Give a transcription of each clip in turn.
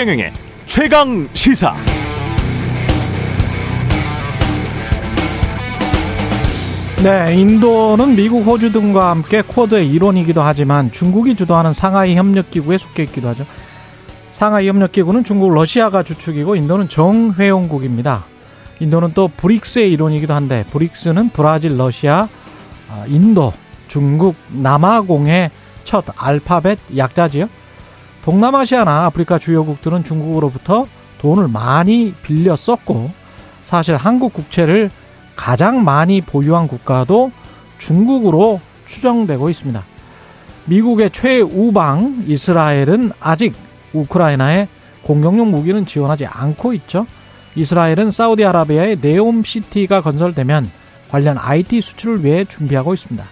최경영의 최강 시사. 네, 인도는 미국, 호주 등과 함께 쿼드의 일원이기도 하지만 중국이 주도하는 상하이 협력기구에 속해 있기도 하죠. 상하이 협력기구는 중국, 러시아가 주축이고 인도는 정회원국입니다. 인도는 또 브릭스의 일원이기도 한데 브릭스는 브라질, 러시아, 아, 인도, 중국, 남아공의 첫 알파벳 약자지요. 동남아시아나 아프리카 주요국들은 중국으로부터 돈을 많이 빌려 썼고 사실 한국 국채를 가장 많이 보유한 국가도 중국으로 추정되고 있습니다. 미국의 최우방 이스라엘은 아직 우크라이나에 공격용 무기는 지원하지 않고 있죠. 이스라엘은 사우디아라비아의 네옴시티가 건설되면 관련 IT 수출을 위해 준비하고 있습니다.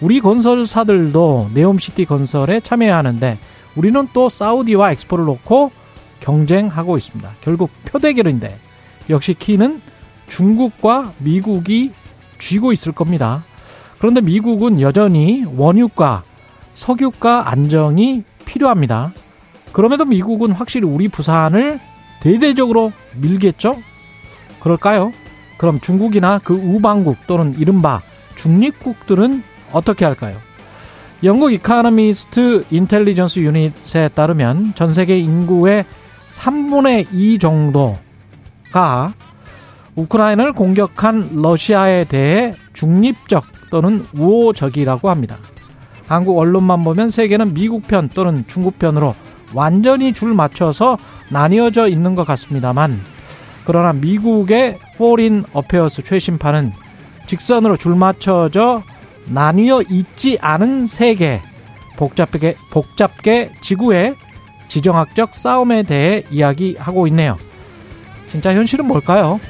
우리 건설사들도 네옴시티 건설에 참여해야 하는데 우리는 또 사우디와 엑스포를 놓고 경쟁하고 있습니다. 결국 표대결인데 역시 키는 중국과 미국이 쥐고 있을 겁니다. 그런데 미국은 여전히 원유가, 석유가 안정이 필요합니다. 그럼에도 미국은 확실히 우리 부산을 대대적으로 밀겠죠? 그럴까요? 그럼 중국이나 그 우방국 또는 이른바 중립국들은 어떻게 할까요? 영국 이카노미스트 인텔리전스 유닛에 따르면 전 세계 인구의 3분의 2 정도가 우크라이나를 공격한 러시아에 대해 중립적 또는 우호적이라고 합니다. 한국 언론만 보면 세계는 미국 편 또는 중국 편으로 완전히 줄 맞춰서 나뉘어져 있는 것 같습니다만 그러나 미국의 Foreign Affairs 최신판은 직선으로 줄 맞춰져 나뉘어 있지 않은 세계 복잡하게 복잡게 지구의 지정학적 싸움에 대해 이야기하고 있네요. 진짜 현실은 뭘까요?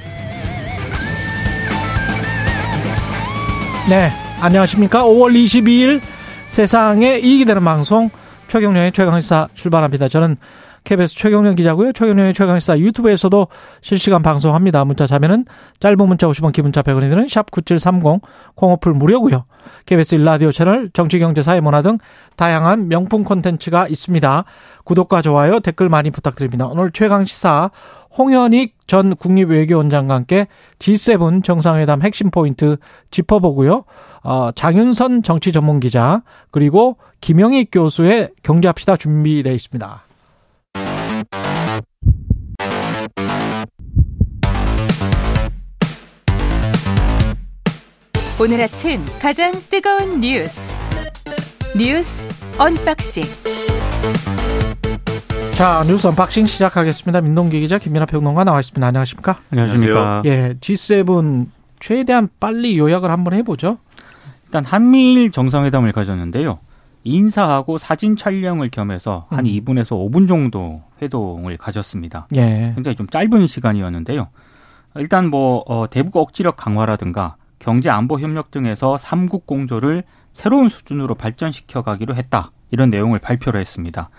네, 안녕하십니까? 5월 22일 세상에 이익이 되는 방송 최경련의 최강시사 출발합니다. 저는 KBS 최경련 기자고요. 최경련의 최강시사 유튜브에서도 실시간 방송합니다. 문자 자면은 짧은 문자 50원, 기본자 100원이 드는 샵9730 콩어플 무료고요. KBS 일라디오 채널 정치, 경제, 사회, 문화 등 다양한 명품 콘텐츠가 있습니다. 구독과 좋아요, 댓글 많이 부탁드립니다. 오늘 최강시사 홍현익 전 국립외교원장과 함께 G7 정상회담 핵심 포인트 짚어보고요. 어, 장윤선 정치 전문 기자 그리고 김영익 교수의 경제합시다 준비되어 있습니다. 오늘 아침 가장 뜨거운 뉴스 뉴스 unboxing 자 뉴스 unboxing 시작하겠습니다. 민동기 기자 김민아 평론가 나와 있습니다. 안녕하십니까? 안녕하십니까? 예, G7 최대한 빨리 요약을 한번 해보죠. 일단 한미일 정상회담을 가졌는데요. 인사하고 사진 촬영을 겸해서 한 음. 2분에서 5분 정도 회동을 가졌습니다. 예. 굉장히 좀 짧은 시간이었는데요. 일단 뭐 어, 대북 억지력 강화라든가 경제 안보 협력 등에서 삼국 공조를 새로운 수준으로 발전시켜 가기로 했다. 이런 내용을 발표를 했습니다.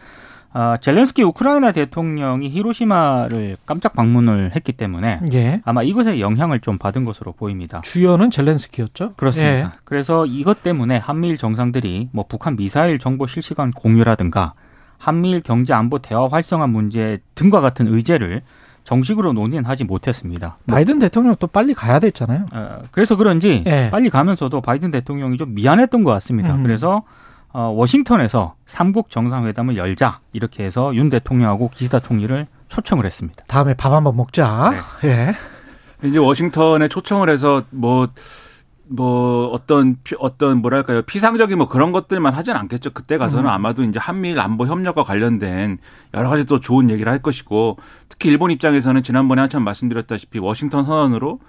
아, 젤렌스키 우크라이나 대통령이 히로시마를 깜짝 방문을 했기 때문에 예. 아마 이것에 영향을 좀 받은 것으로 보입니다. 주연은 젤렌스키였죠? 그렇습니다. 예. 그래서 이것 때문에 한미일 정상들이 뭐 북한 미사일 정보 실시간 공유라든가 한미일 경제 안보 대화 활성화 문제 등과 같은 의제를 정식으로 논의는 하지 못했습니다. 뭐, 바이든 대통령 또 빨리 가야 됐잖아요. 어, 그래서 그런지 예. 빨리 가면서도 바이든 대통령이 좀 미안했던 것 같습니다. 음. 그래서 어, 워싱턴에서 삼국 정상회담을 열자 이렇게 해서 윤 대통령하고 기시다 총리를 초청을 했습니다. 다음에 밥 한번 먹자. 예. 이제 워싱턴에 초청을 해서 뭐, 뭐, 어떤, 피- 어떤, 뭐랄까요, 피상적인 뭐 그런 것들만 하진 않겠죠. 그때 가서는 음. 아마도 이제 한미일 안보 협력과 관련된 여러 가지 또 좋은 얘기를 할 것이고, 특히 일본 입장에서는 지난번에 한참 말씀드렸다시피 워싱턴 선언으로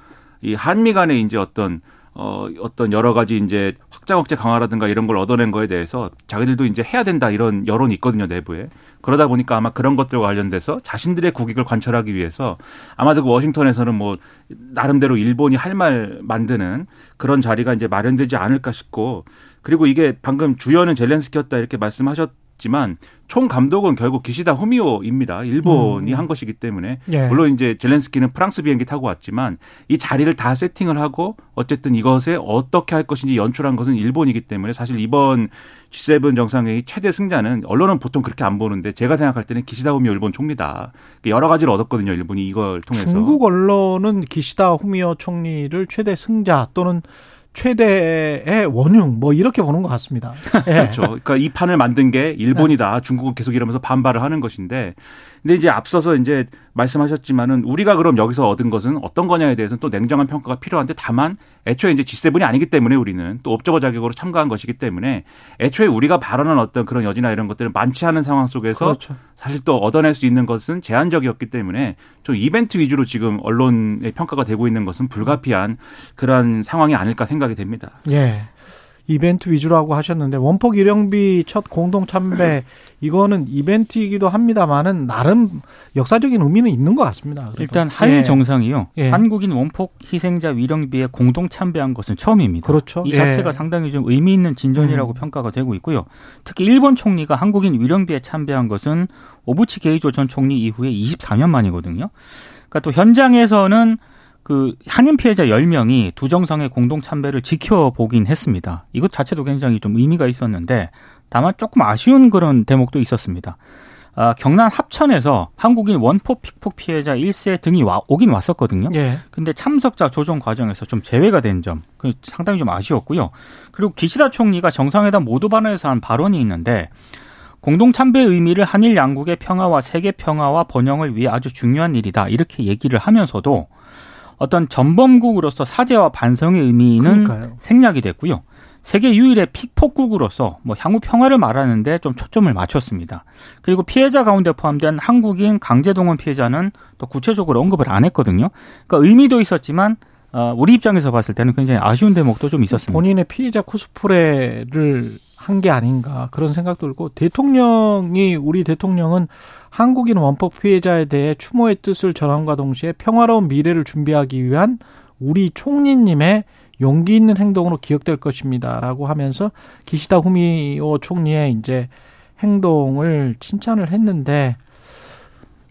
이 한미 간의 이제 어떤, 어, 어떤 여러 가지 이제 확장 억제 강화라든가 이런 걸 얻어낸 거에 대해서 자기들도 이제 해야 된다 이런 여론이 있거든요, 내부에. 그러다 보니까 아마 그런 것들과 관련돼서 자신들의 국익을 관철하기 위해서 아마도 그 워싱턴에서는 뭐 나름대로 일본이 할 말 만드는 그런 자리가 이제 마련되지 않을까 싶고 그리고 이게 방금 주연은 젤렌스키였다 이렇게 말씀하셨 있지만 총 감독은 결국 기시다 후미오입니다. 일본이 음. 한 것이기 때문에 예. 물론 이제 젤렌스키는 프랑스 비행기 타고 왔지만 이 자리를 다 세팅을 하고 어쨌든 이것에 어떻게 할 것인지 연출한 것은 일본이기 때문에 사실 이번 G7 정상회의 최대 승자는 언론은 보통 그렇게 안 보는데 제가 생각할 때는 기시다 후미오 일본 총리다. 여러 가지를 얻었거든요. 일본이 이걸 통해서. 중국 언론은 기시다 후미오 총리를 최대 승자 또는 최대의 원흉 뭐 이렇게 보는 것 같습니다. 예. 그렇죠. 그러니까 이 판을 만든 게 일본이다. 네. 중국은 계속 이러면서 반발을 하는 것인데 근데 이제 앞서서 이제 말씀하셨지만은 우리가 그럼 여기서 얻은 것은 어떤 거냐에 대해서는 또 냉정한 평가가 필요한데 다만 애초에 이제 G7이 아니기 때문에 우리는 또 옵저버 자격으로 참가한 것이기 때문에 애초에 우리가 발언한 어떤 그런 여지나 이런 것들을 많지 않은 상황 속에서 그렇죠. 사실 또 얻어낼 수 있는 것은 제한적이었기 때문에 좀 이벤트 위주로 지금 언론의 평가가 되고 있는 것은 불가피한 그러한 상황이 아닐까 생각이 됩니다. 예. 이벤트 위주라고 하셨는데 원폭 일령비 첫 공동 참배 이거는 이벤트이기도 합니다만은 나름 역사적인 의미는 있는 것 같습니다. 그래도. 일단 한일 예. 정상이요. 예. 한국인 원폭 희생자 위령비에 공동 참배한 것은 처음입니다. 그렇죠. 이 자체가 예. 상당히 좀 의미 있는 진전이라고 음. 평가가 되고 있고요. 특히 일본 총리가 한국인 위령비에 참배한 것은 오부치 게이조 전 총리 이후에 24년 만이거든요. 그러니까 또 현장에서는 그 한인 피해자 10명이 두 정상의 공동 참배를 지켜보긴 했습니다. 이것 자체도 굉장히 좀 의미가 있었는데 다만 조금 아쉬운 그런 대목도 있었습니다. 아, 경남 합천에서 한국인 원포 픽폭 피해자 1세 등이 와, 오긴 왔었거든요. 예. 근데 참석자 조정 과정에서 좀 제외가 된 점, 그 상당히 좀 아쉬웠고요. 그리고 기시다 총리가 정상회담 모두 반응에서 한 발언이 있는데 공동 참배의 의미를 한일 양국의 평화와 세계 평화와 번영을 위해 아주 중요한 일이다. 이렇게 얘기를 하면서도 어떤 전범국으로서 사죄와 반성의 의미는 그러니까요. 생략이 됐고요. 세계 유일의 픽폭국으로서 뭐 향후 평화를 말하는데 좀 초점을 맞췄습니다. 그리고 피해자 가운데 포함된 한국인 강제동원 피해자는 또 구체적으로 언급을 안 했거든요. 그러니까 의미도 있었지만 어, 우리 입장에서 봤을 때는 굉장히 아쉬운 대목도 좀 있었습니다. 본인의 피해자 코스프레를 한 게 아닌가 그런 생각도 들고 대통령이 우리 대통령은 한국인 원폭 피해자에 대해 추모의 뜻을 전함과 동시에 평화로운 미래를 준비하기 위한 우리 총리님의 용기 있는 행동으로 기억될 것입니다라고 하면서 기시다 후미오 총리의 이제 행동을 칭찬을 했는데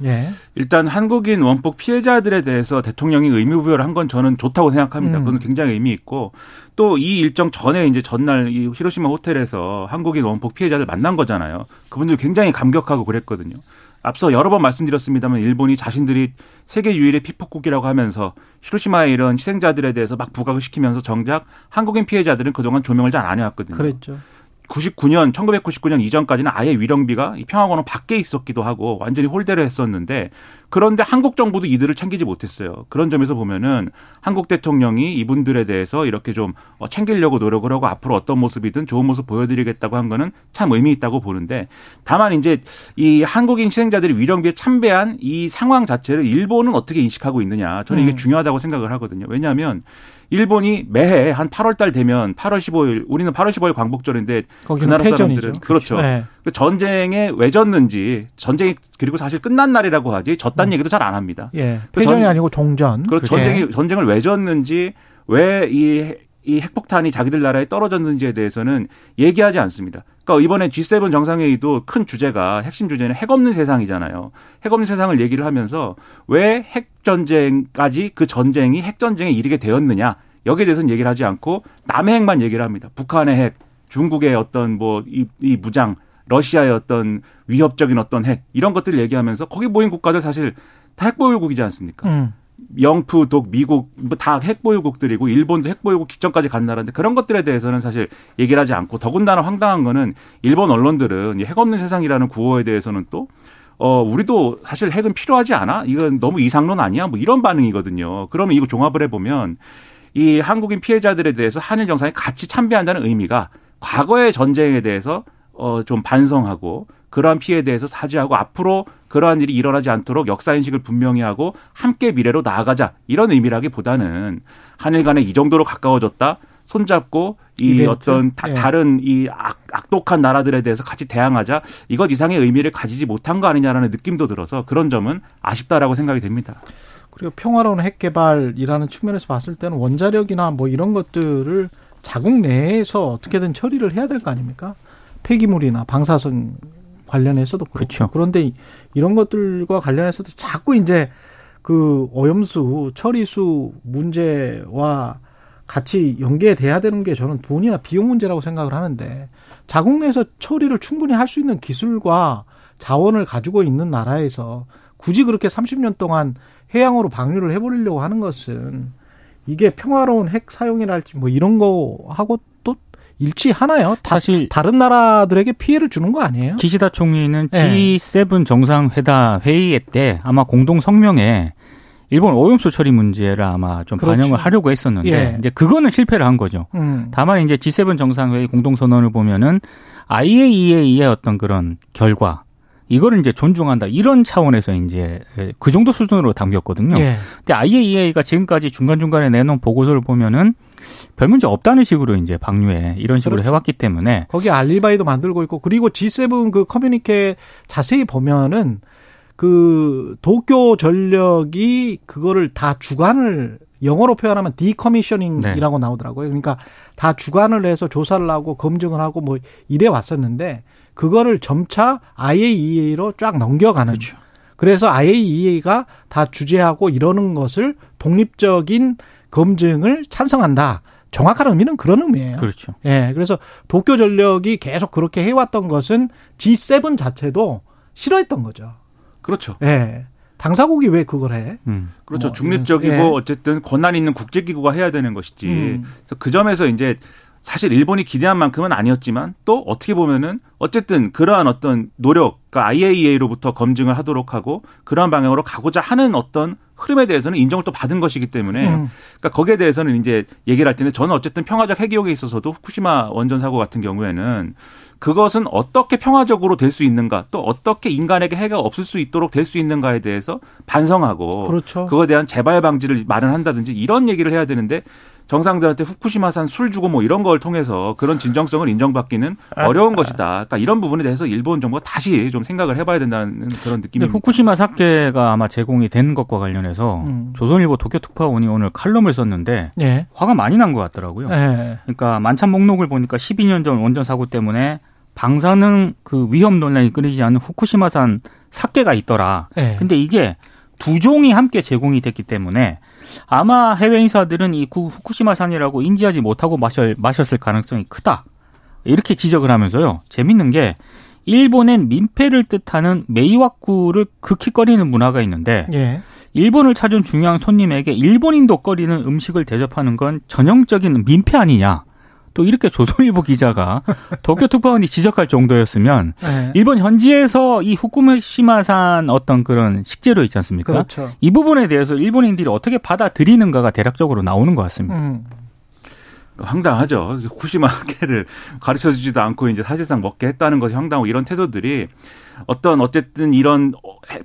예. 일단 한국인 원폭 피해자들에 대해서 대통령이 의무 부여를 한 건 저는 좋다고 생각합니다. 음. 그건 굉장히 의미 있고 또 이 일정 전에 이제 전날 이 히로시마 호텔에서 한국인 원폭 피해자들 만난 거잖아요. 그분들 굉장히 감격하고 그랬거든요. 앞서 여러 번 말씀드렸습니다만 일본이 자신들이 세계 유일의 피폭국이라고 하면서 히로시마의 이런 희생자들에 대해서 막 부각을 시키면서 정작 한국인 피해자들은 그동안 조명을 잘 안 해왔거든요. 그랬죠. 99년 1999년 이전까지는 아예 위령비가 평화관원 밖에 있었기도 하고 완전히 홀대를 했었는데 그런데 한국 정부도 이들을 챙기지 못했어요. 그런 점에서 보면은 한국 대통령이 이분들에 대해서 이렇게 좀 어, 챙기려고 노력을 하고 앞으로 어떤 모습이든 좋은 모습 보여드리겠다고 한 거는 참 의미 있다고 보는데 다만 이제 이 한국인 희생자들이 위령비에 참배한 이 상황 자체를 일본은 어떻게 인식하고 있느냐 저는 이게 음. 중요하다고 생각을 하거든요. 왜냐하면 일본이 매해 한 8월 달 되면 8월 15일 우리는 8월 15일 광복절인데 그 나라 사람들은 그렇죠. 네. 그 전쟁에 왜 졌는지 전쟁이 그리고 사실 끝난 날이라고 하지 졌다는 음. 얘기도 잘 안 합니다. 예. 그 패전이 전, 아니고 종전. 그 전쟁이 전쟁을 왜 졌는지 왜 이 이 핵폭탄이 자기들 나라에 떨어졌는지에 대해서는 얘기하지 않습니다. 그러니까 이번에 G7 정상회의도 큰 주제가 핵심 주제는 핵 없는 세상이잖아요. 핵 없는 세상을 얘기를 하면서 왜 핵 전쟁까지 그 전쟁이 핵 전쟁에 이르게 되었느냐 여기에 대해서는 얘기를 하지 않고 남의 핵만 얘기를 합니다. 북한의 핵, 중국의 어떤 뭐이 이 무장, 러시아의 어떤 위협적인 어떤 핵 이런 것들을 얘기하면서 거기 모인 국가들 사실 다 핵보유국이지 않습니까? 음. 영프, 독, 미국 뭐 다 핵보유국들이고 일본도 핵보유국 기점까지 간 나라인데 그런 것들에 대해서는 사실 얘기를 하지 않고 더군다나 황당한 거는 일본 언론들은 핵 없는 세상이라는 구호에 대해서는 또 어, 우리도 사실 핵은 필요하지 않아? 이건 너무 이상론 아니야? 뭐 이런 반응이거든요. 그러면 이거 종합을 해보면 이 한국인 피해자들에 대해서 한일 정상이 같이 참배한다는 의미가 과거의 전쟁에 대해서 어, 좀 반성하고 그러한 피해에 대해서 사죄하고 앞으로 그러한 일이 일어나지 않도록 역사 인식을 분명히 하고 함께 미래로 나아가자 이런 의미라기보다는 한일 간에 이 정도로 가까워졌다 손잡고 이 이벤트? 어떤 다, 예. 다른 이 악, 악독한 나라들에 대해서 같이 대항하자 이것 이상의 의미를 가지지 못한 거 아니냐라는 느낌도 들어서 그런 점은 아쉽다라고 생각이 됩니다. 그리고 평화로운 핵 개발이라는 측면에서 봤을 때는 원자력이나 뭐 이런 것들을 자국 내에서 어떻게든 처리를 해야 될 거 아닙니까? 폐기물이나 방사선 관련해서도 그렇고. 그렇죠. 그런데 이런 것들과 관련해서도 자꾸 이제 그 오염수 처리수 문제와 같이 연계돼야 되는 게 저는 돈이나 비용 문제라고 생각을 하는데 자국 내에서 처리를 충분히 할 수 있는 기술과 자원을 가지고 있는 나라에서 굳이 그렇게 30년 동안 해양으로 방류를 해버리려고 하는 것은 이게 평화로운 핵 사용이랄지 뭐 이런 거하고 또 일치하나요? 다, 사실 다른 나라들에게 피해를 주는 거 아니에요? 기시다 총리는 네. G7 정상회담 회의 때 아마 공동 성명에 일본 오염수 처리 문제를 아마 좀 그렇죠. 반영을 하려고 했었는데 예. 이제 그거는 실패를 한 거죠. 음. 다만 이제 G7 정상회의 공동 선언을 보면은 IAEA의 어떤 그런 결과 이거를 이제 존중한다 이런 차원에서 이제 그 정도 수준으로 담겼거든요. 예. 근데 IAEA가 지금까지 중간중간에 내놓은 보고서를 보면은 별 문제 없다는 식으로 이제 방류해 이런 식으로 그렇죠. 해왔기 때문에 거기 알리바이도 만들고 있고 그리고 G7 그 커뮤니케 자세히 보면은 그 도쿄 전력이 그거를 다 주관을 영어로 표현하면 디커미셔닝이라고 나오더라고요. 그러니까 다 주관을 해서 조사를 하고 검증을 하고 뭐 이래 왔었는데 그거를 점차 IAEA로 쫙 넘겨가는. 그렇죠. 그래서 IAEA가 다 주재하고 이러는 것을 독립적인 검증을 찬성한다. 정확한 의미는 그런 의미예요. 그렇죠. 예, 그래서 도쿄 전력이 계속 그렇게 해왔던 것은 G7 자체도 싫어했던 거죠. 그렇죠. 예. 당사국이 왜 그걸 해? 음. 그렇죠. 뭐, 중립적이고 예. 어쨌든 권한 있는 국제기구가 해야 되는 것이지. 음. 그래서 그 점에서 이제 사실 일본이 기대한 만큼은 아니었지만 또 어떻게 보면은 어쨌든 그러한 어떤 노력, 그러니까 IAEA로부터 검증을 하도록 하고 그러한 방향으로 가고자 하는 어떤 흐름에 대해서는 인정을 또 받은 것이기 때문에 음. 그러니까 거기에 대해서는 이제 얘기를 할 때는 저는 어쨌든 평화적 핵이용에 있어서도 후쿠시마 원전 사고 같은 경우에는 그것은 어떻게 평화적으로 될 수 있는가 또 어떻게 인간에게 해가 없을 수 있도록 될 수 있는가에 대해서 반성하고 그렇죠. 그거에 대한 재발 방지를 마련한다든지 이런 얘기를 해야 되는데 정상들한테 후쿠시마산 술 주고 뭐 이런 걸 통해서 그런 진정성을 인정받기는 어려운 것이다. 그러니까 이런 부분에 대해서 일본 정부가 다시 좀 생각을 해봐야 된다는 그런 느낌입니다. 후쿠시마 사케가 아마 제공이 된 것과 관련해서 음. 조선일보 도쿄특파원이 오늘 칼럼을 썼는데 예. 화가 많이 난 것 같더라고요. 예. 그러니까 만찬 목록을 보니까 12년 전 원전 사고 때문에 방사능 그 위험 논란이 끊이지 않는 후쿠시마산 사케가 있더라. 예. 근데 이게 두 종이 함께 제공이 됐기 때문에 아마 해외 인사들은 이 구- 후쿠시마산이라고 인지하지 못하고 마셨, 마셨을 가능성이 크다. 이렇게 지적을 하면서요. 재밌는 게 일본엔 민폐를 뜻하는 메이와쿠를 극히 꺼리는 문화가 있는데 예. 일본을 찾은 중요한 손님에게 일본인도 꺼리는 음식을 대접하는 건 전형적인 민폐 아니냐. 또 이렇게 조선일보 기자가 도쿄 특파원이 지적할 정도였으면 예. 일본 현지에서 이 후쿠시마산 어떤 그런 식재료 있지 않습니까? 그렇죠. 이 부분에 대해서 일본인들이 어떻게 받아들이는가가 대략적으로 나오는 것 같습니다. 음. 황당하죠. 후쿠시마케를 가르쳐 주지도 않고 이제 사실상 먹게 했다는 것이 황당하고 이런 태도들이 어떤 어쨌든 이런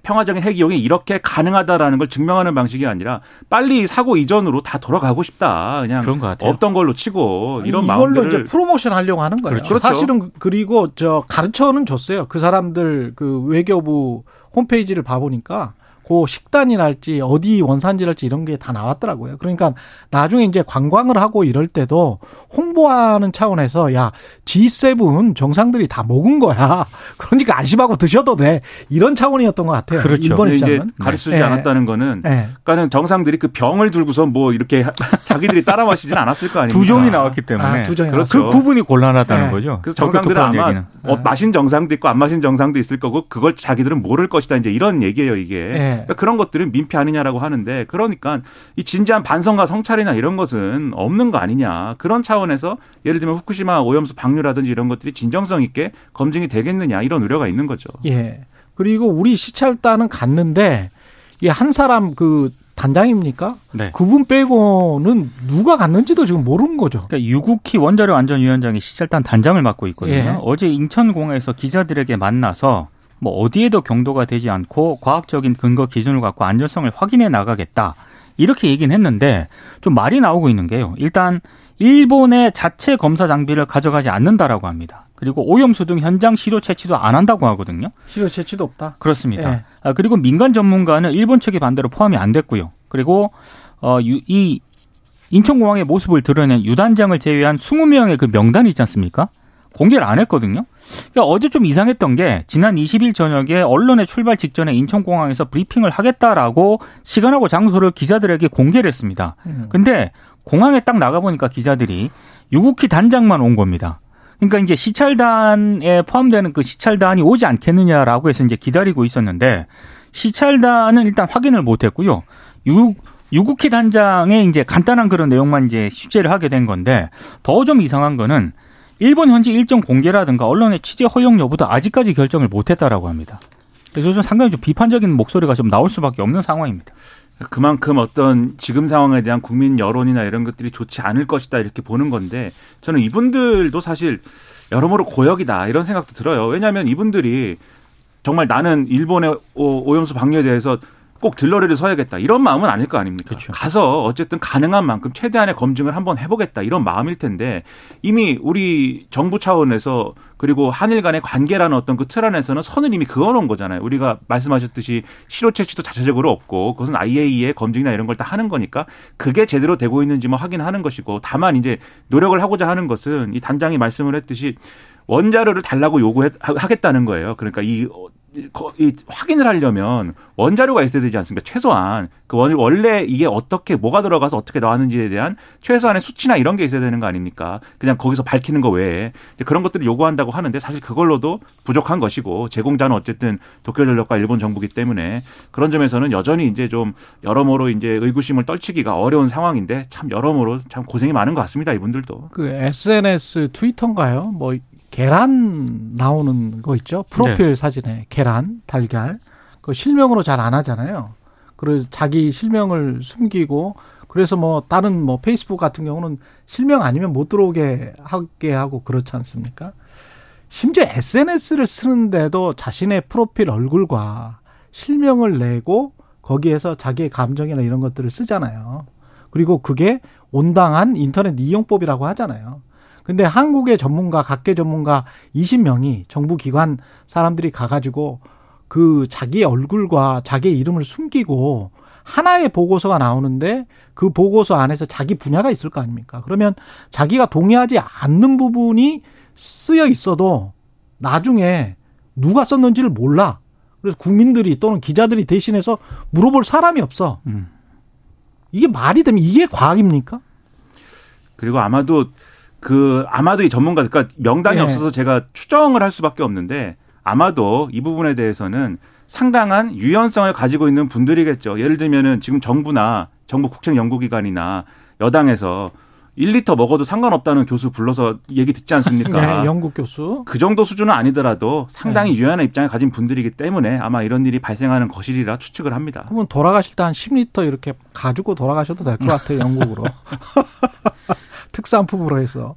평화적인 핵 이용이 이렇게 가능하다라는 걸 증명하는 방식이 아니라 빨리 사고 이전으로 다 돌아가고 싶다. 그냥 그런 것 같아요. 없던 걸로 치고 이런 이걸로 마음들을 이제 프로모션 하려고 하는 거예요. 그렇죠. 사실은 그리고 저 가르쳐는 줬어요. 그 사람들 그 외교부 홈페이지를 봐보니까 그 식단이랄지 어디 원산지랄지 이런 게 다 나왔더라고요. 그러니까 나중에 이제 관광을 하고 이럴 때도 홍보하는 차원에서 야 G7 정상들이 다 먹은 거야. 그러니까 안심하고 드셔도 돼. 이런 차원이었던 것 같아요. 그렇죠. 일본 입장은. 가르쳐주지 네. 않았다는 거는 네. 그러니까는 정상들이 그 병을 들고서 뭐 이렇게 하- 자기들이 따라 마시지는 않았을 거 아닙니까? 두 종이 나왔기 때문에 아, 두 종이 그렇죠. 그 구분이 곤란하다는 네. 거죠. 그래서 정상들은 아마 얘기는. 어, 마신 정상도 있고 안 마신 정상도 있을 거고 그걸 자기들은 모를 것이다 이제 이런 얘기예요 이게 네. 그러니까 그런 것들은 민폐 아니냐라고 하는데 그러니까 이 진지한 반성과 성찰이나 이런 것은 없는 거 아니냐 그런 차원에서 예를 들면 후쿠시마 오염수 방류라든지 이런 것들이 진정성 있게 검증이 되겠느냐 이런 우려가 있는 거죠. 예. 그리고 우리 시찰단은 갔는데 이 한 사람 그 단장입니까? 네. 그분 빼고는 누가 갔는지도 지금 모르는 거죠. 그러니까 유국희 원자력 안전위원장이 시찰단 단장을 맡고 있거든요. 예. 어제 인천공항에서 기자들에게 만나서 뭐 어디에도 경도가 되지 않고 과학적인 근거 기준을 갖고 안전성을 확인해 나가겠다. 이렇게 얘기는 했는데 좀 말이 나오고 있는 게요. 일단 일본의 자체 검사 장비를 가져가지 않는다라고 합니다. 그리고 오염수 등 현장 시료 채취도 안 한다고 하거든요. 실효 채취도 없다. 그렇습니다. 예. 아, 그리고 민간 전문가는 일본 측의 반대로 포함이 안 됐고요. 그리고 어, 유, 이 인천공항의 모습을 드러낸 유단장을 제외한 20명의 그 명단이 있지 않습니까? 공개를 안 했거든요. 그러니까 어제 좀 이상했던 게 지난 20일 저녁에 언론의 출발 직전에 인천공항에서 브리핑을 하겠다라고 시간하고 장소를 기자들에게 공개를 했습니다. 음. 근데 공항에 딱 나가보니까 기자들이 유국희 단장만 온 겁니다. 그러니까 이제 시찰단에 포함되는 그 시찰단이 오지 않겠느냐라고 해서 이제 기다리고 있었는데 시찰단은 일단 확인을 못 했고요. 유, 유국희 단장의 이제 간단한 그런 내용만 이제 취재를 하게 된 건데 더 좀 이상한 거는 일본 현지 일정 공개라든가 언론의 취재 허용 여부도 아직까지 결정을 못했다라고 합니다. 그래서 좀 상당히 좀 비판적인 목소리가 좀 나올 수밖에 없는 상황입니다. 그만큼 어떤 지금 상황에 대한 국민 여론이나 이런 것들이 좋지 않을 것이다 이렇게 보는 건데 저는 이분들도 사실 여러모로 고역이다 이런 생각도 들어요. 왜냐하면 이분들이 정말 나는 일본의 오염수 방류에 대해서 꼭 들러리를 서야겠다 이런 마음은 아닐 거 아닙니까? 그렇죠. 가서 어쨌든 가능한 만큼 최대한의 검증을 한번 해보겠다 이런 마음일 텐데 이미 우리 정부 차원에서 그리고 한일 간의 관계라는 어떤 그 틀 안에서는 선을 이미 그어놓은 거잖아요. 우리가 말씀하셨듯이 실효 채취도 자체적으로 없고 그것은 IAEA의 검증이나 이런 걸 다 하는 거니까 그게 제대로 되고 있는지만 확인하는 것이고 다만 이제 노력을 하고자 하는 것은 이 단장이 말씀을 했듯이 원자료를 달라고 요구하겠다는 거예요. 그러니까 이이 확인을 하려면 원자료가 있어야 되지 않습니까? 최소한 그 원, 원래 이게 어떻게 뭐가 들어가서 어떻게 나왔는지에 대한 최소한의 수치나 이런 게 있어야 되는 거 아닙니까? 그냥 거기서 밝히는 거 외에 그런 것들을 요구한다고 하는데 사실 그걸로도 부족한 것이고 제공자는 어쨌든 도쿄전력과 일본 정부기 때문에 그런 점에서는 여전히 이제 좀 여러모로 이제 의구심을 떨치기가 어려운 상황인데 참 여러모로 참 고생이 많은 것 같습니다 이분들도. 그 SNS 트위터인가요? 뭐 계란 나오는 거 있죠? 프로필 네. 사진에 계란, 달걀. 그 실명으로 잘 안 하잖아요. 그래서 자기 실명을 숨기고 그래서 뭐 다른 뭐 페이스북 같은 경우는 실명 아니면 못 들어오게 하게 하고 그렇지 않습니까? 심지어 SNS를 쓰는데도 자신의 프로필 얼굴과 실명을 내고 거기에서 자기의 감정이나 이런 것들을 쓰잖아요. 그리고 그게 온당한 인터넷 이용법이라고 하잖아요. 근데 한국의 전문가, 각계 전문가 20명이 정부 기관 사람들이 가가지고 그 자기 얼굴과 자기 이름을 숨기고 하나의 보고서가 나오는데 그 보고서 안에서 자기 분야가 있을 거 아닙니까? 그러면 자기가 동의하지 않는 부분이 쓰여 있어도 나중에 누가 썼는지를 몰라. 그래서 국민들이 또는 기자들이 대신해서 물어볼 사람이 없어. 음. 이게 말이 되면 이게 과학입니까? 그리고 아마도 그 아마도 이 전문가 그러니까 명단이 네. 없어서 제가 추정을 할 수밖에 없는데 아마도 이 부분에 대해서는 상당한 유연성을 가지고 있는 분들이겠죠. 예를 들면은 지금 정부나 정부 국책 연구기관이나 여당에서 1리터 먹어도 상관없다는 교수 불러서 얘기 듣지 않습니까? 네, 영국 교수. 그 정도 수준은 아니더라도 상당히 네. 유연한 입장을 가진 분들이기 때문에 아마 이런 일이 발생하는 것이리라 추측을 합니다. 그러면 돌아가실 때 한 10리터 이렇게 가지고 돌아가셔도 될 것 같아요, 영국으로. 특산품으로 해서.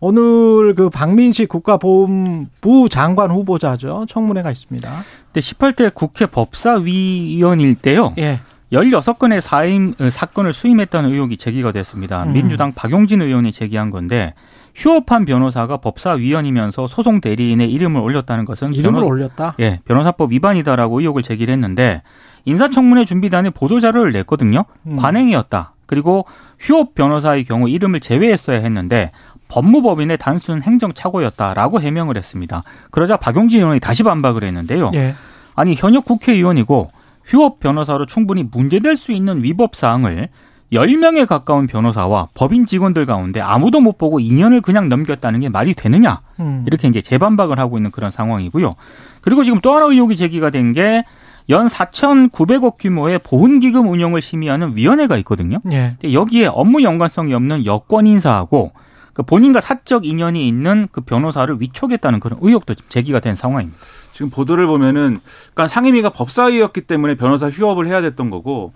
오늘 그 박민식 국가보훈부 장관 후보자죠. 청문회가 있습니다. 네, 18대 국회 법사위원일 때요. 예. 16건의 사임, 어, 사건을 수임했다는 의혹이 제기가 됐습니다. 음. 민주당 박용진 의원이 제기한 건데 휴업한 변호사가 법사위원이면서 소송 대리인의 이름을 올렸다는 것은 이름을 변호, 올렸다. 예, 변호사법 위반이다라고 의혹을 제기를 했는데 인사청문회 준비단에 보도 자료를 냈거든요. 음. 관행이었다. 그리고 휴업 변호사의 경우 이름을 제외했어야 했는데 법무법인의 단순 행정 착오였다라고 해명을 했습니다. 그러자 박용진 의원이 다시 반박을 했는데요. 예. 아니 현역 국회의원이고 휴업 변호사로 충분히 문제될 수 있는 위법 사항을 10명에 가까운 변호사와 법인 직원들 가운데 아무도 못 보고 2년을 그냥 넘겼다는 게 말이 되느냐. 음. 이렇게 이제 재반박을 하고 있는 그런 상황이고요. 그리고 지금 또 하나 의혹이 제기가 된 게 연 4,900억 규모의 보훈기금 운영을 심의하는 위원회가 있거든요. 예. 여기에 업무 연관성이 없는 여권 인사하고 그 본인과 사적 인연이 있는 그 변호사를 위촉했다는 그런 의혹도 제기가 된 상황입니다. 지금 보도를 보면은 그러니까 상임위가 법사위였기 때문에 변호사 휴업을 해야 됐던 거고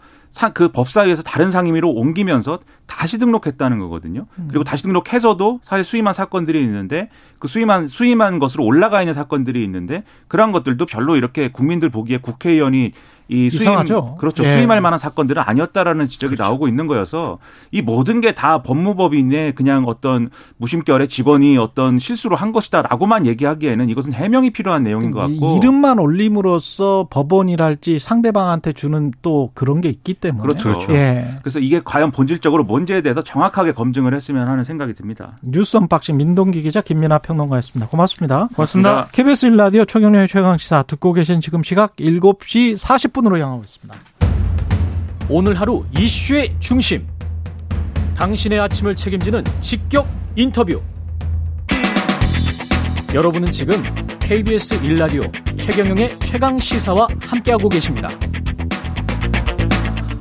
그 법사위에서 다른 상임위로 옮기면서 다시 등록했다는 거거든요. 음. 그리고 다시 등록해서도 사실 수임한 사건들이 있는데 그 수임한 수임한 것으로 올라가 있는 사건들이 있는데 그러한 것들도 별로 이렇게 국민들 보기에 국회의원이 이 수임 이상하죠. 그렇죠. 예. 수임할 만한 사건들은 아니었다라는 지적이 그렇죠. 나오고 있는 거여서 이 모든 게 다 법무법인의 그냥 어떤 무심결에 직원이 어떤 실수로 한 것이다라고만 얘기하기에는 이것은 해명이 필요한 내용인 것 같고 이름만 올림으로써 법원이랄지 상대방한테 주는 또 그런 게 있기 때문에. 그렇죠. 예. 그래서 이게 과연 본질적으로 뭔지에 대해서 정확하게 검증을 했으면 하는 생각이 듭니다. 뉴스 unboxing 민동기 기자 김민아 평론가였습니다. 고맙습니다. 고맙습니다. KBS 1라디오 최경영의 최강시사 듣고 계신 지금 시각 7시 40분으로 향하고 있습니다. 오늘 하루 이슈의 중심. 당신의 아침을 책임지는 직격 인터뷰. 여러분은 지금 KBS 1라디오 최경영의 최강 시사와 함께하고 계십니다.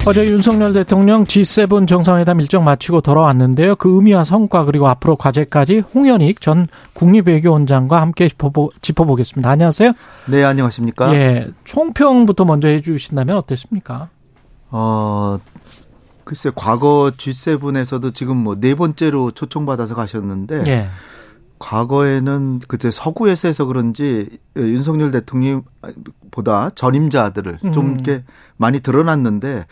어제 윤석열 대통령 G7 정상회담 일정 마치고 돌아왔는데요. 그 의미와 성과 그리고 앞으로 과제까지 홍현익 전 국립외교원장과 함께 짚어보, 짚어보 겠습니다. 안녕하세요. 네, 안녕하십니까? 예, 총평부터 먼저 해주신다면 어땠습니까? 어, 글쎄, 과거 G7에서도 지금 뭐 네 번째로 초청받아서 가셨는데, 예. 과거에는 그때 서구에서 해서 그런지 윤석열 대통령보다 전임자들을 좀 음. 이렇게 많이 드러났는데,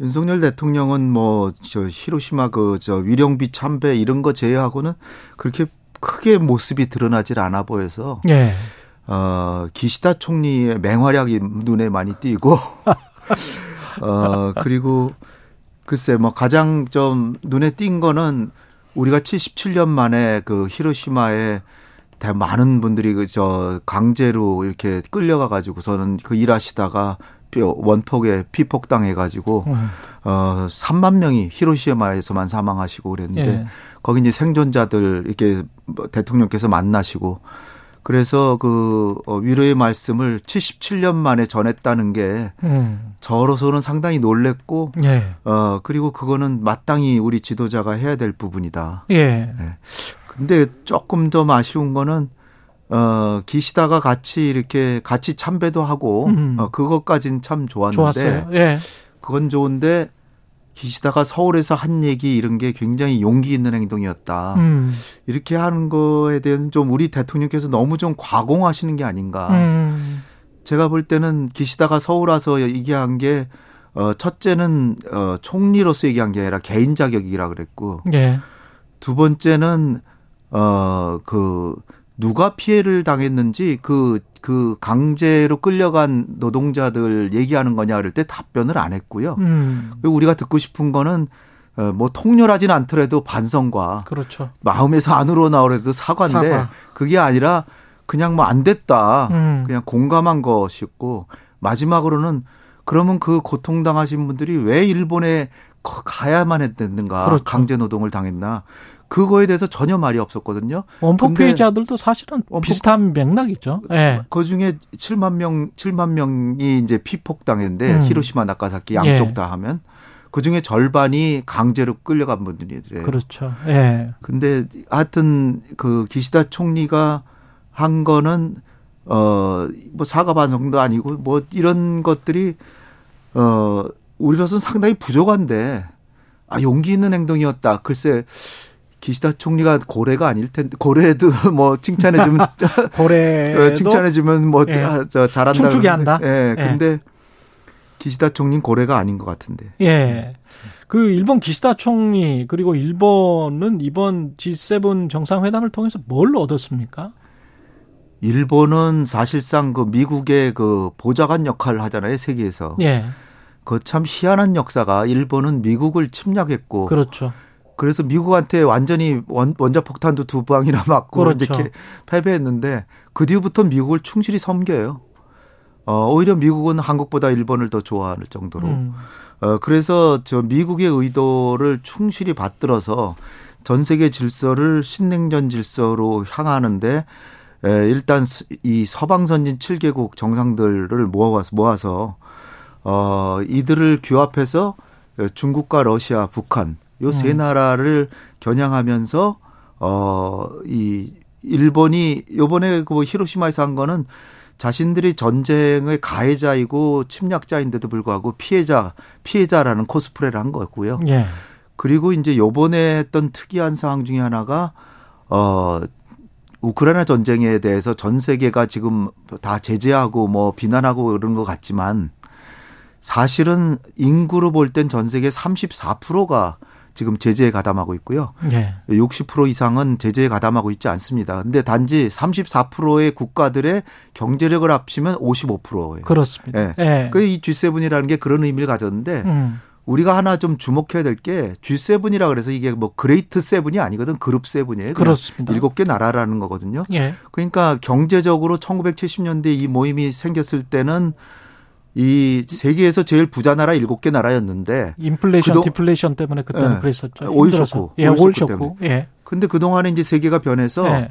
윤석열 대통령은 뭐, 저, 히로시마 그, 저, 위령비 참배 이런 거 제외하고는 그렇게 크게 모습이 드러나질 않아 보여서, 예. 어, 기시다 총리의 맹활약이 눈에 많이 띄고, 어, 그리고 글쎄 뭐 가장 좀 눈에 띈 거는 우리가 77년 만에 그 히로시마에 대 많은 분들이 그 저 강제로 이렇게 끌려가 가지고서는 그 일하시다가 뼈 원폭에 피폭당해 가지고 음. 어 3만 명이 히로시마에서만 사망하시고 그랬는데 예. 거기 이제 생존자들 이렇게 뭐 대통령께서 만나시고 그래서 그 어, 위로의 말씀을 77년 만에 전했다는 게 음. 저로서는 상당히 놀랬고 예. 어 그리고 그거는 마땅히 우리 지도자가 해야 될 부분이다. 예. 근데 조금 더 아쉬운 거는 어 기시다가 같이 이렇게 같이 참배도 하고 음. 어 그것까지는 참 좋았는데 좋았어요. 예. 그건 좋은데 기시다가 서울에서 한 얘기 이런 게 굉장히 용기 있는 행동이었다. 음. 이렇게 하는 거에 대한 좀 우리 대통령께서 너무 좀 과공하시는 게 아닌가. 음. 제가 볼 때는 기시다가 서울 와서 얘기한 게 어, 첫째는 어, 총리로서 얘기한 게 아니라 개인 자격이라 그랬고 예. 두 번째는 어, 그 누가 피해를 당했는지 그, 그 강제로 끌려간 노동자들 얘기하는 거냐 그럴 때 답변을 안 했고요. 음. 그리고 우리가 듣고 싶은 거는 어, 뭐 통렬하진 않더라도 반성과 그렇죠. 마음에서 안으로 나오래도 사과인데 사과. 그게 아니라 그냥 뭐 안 됐다. 음. 그냥 공감한 것이었고 마지막으로는 그러면 그 고통 당하신 분들이 왜 일본에 거- 가야만 했는가 그렇죠. 강제 노동을 당했나 그거에 대해서 전혀 말이 없었거든요. 원폭 피해자들도 사실은 원폭- 비슷한 맥락이죠. 예. 그 중에 7만 명 7만 명이 이제 피폭당했는데 음. 히로시마 나카사키 양쪽 예. 다 하면 그 중에 절반이 강제로 끌려간 분들이래요. 그렇죠. 예. 근데 하여튼 그 기시다 총리가 한 거는 어 뭐 사과 반성도 아니고 뭐 이런 것들이 어 우리로서는 상당히 부족한데 아 용기 있는 행동이었다. 글쎄 기시다 총리가 고래가 아닐 텐데 고래도 뭐 칭찬해 주면 고래 칭찬해 주면 뭐 예. 아, 저 잘한다. 춤추게. 한다? 예. 예. 근데 기시다 총리는 고래가 아닌 것 같은데. 예. 그 일본 기시다 총리 그리고 일본은 이번 G7 정상회담을 통해서 뭘 얻었습니까? 일본은 사실상 그 미국의 그 보좌관 역할을 하잖아요 세계에서. 예. 그 참 희한한 역사가 일본은 미국을 침략했고 그렇죠. 그래서 미국한테 완전히 원, 원자폭탄도 두 방이나 맞고 그렇죠. 이렇게 패배했는데 그 뒤부터 미국을 충실히 섬겨요. 어, 오히려 미국은 한국보다 일본을 더 좋아할 정도로. 음. 어, 그래서 저 미국의 의도를 충실히 받들어서 전 세계 질서를 신냉전 질서로 향하는데 에, 일단 스- 이 서방 선진 7개국 정상들을 모아서 모아서 어, 이들을 규합해서 중국과 러시아, 북한 요세 음. 나라를 겨냥하면서 어, 이 일본이 요번에 그 히로시마에서 한 거는 자신들이 전쟁의 가해자이고 침략자인데도 불구하고 피해자, 피해자라는 코스프레를 한 거였고요. 예. 그리고 이제 요번에 했던 특이한 상황 중에 하나가 어 우크라이나 전쟁에 대해서 전 세계가 지금 다 제재하고 뭐 비난하고 그런 것 같지만 사실은 인구로 볼 땐 전 세계 34%가 지금 제재에 가담하고 있고요. 예. 60% 이상은 제재에 가담하고 있지 않습니다. 근데 단지 34%의 국가들의 경제력을 합치면 55%예요. 그렇습니다. 예. 예. 그이 G7이라는 게 그런 의미를 가졌는데 음. 우리가 하나 좀 주목해야 될 게 G7이라 그래서 이게 뭐 Great Seven이 아니거든 Group Seven이에요. 그렇습니다. 일곱 개 나라라는 거거든요. 예. 그러니까 경제적으로 1970년대 이 모임이 생겼을 때는 이 세계에서 제일 부자 나라 일곱 개 나라였는데 인플레이션, 그동- 디플레이션 때문에 그때는 예. 그랬었죠. 오일 힘들어서. 쇼크, 예, 오일 오일 쇼크. 예. 근데 그동안에 이제 세계가 변해서 예.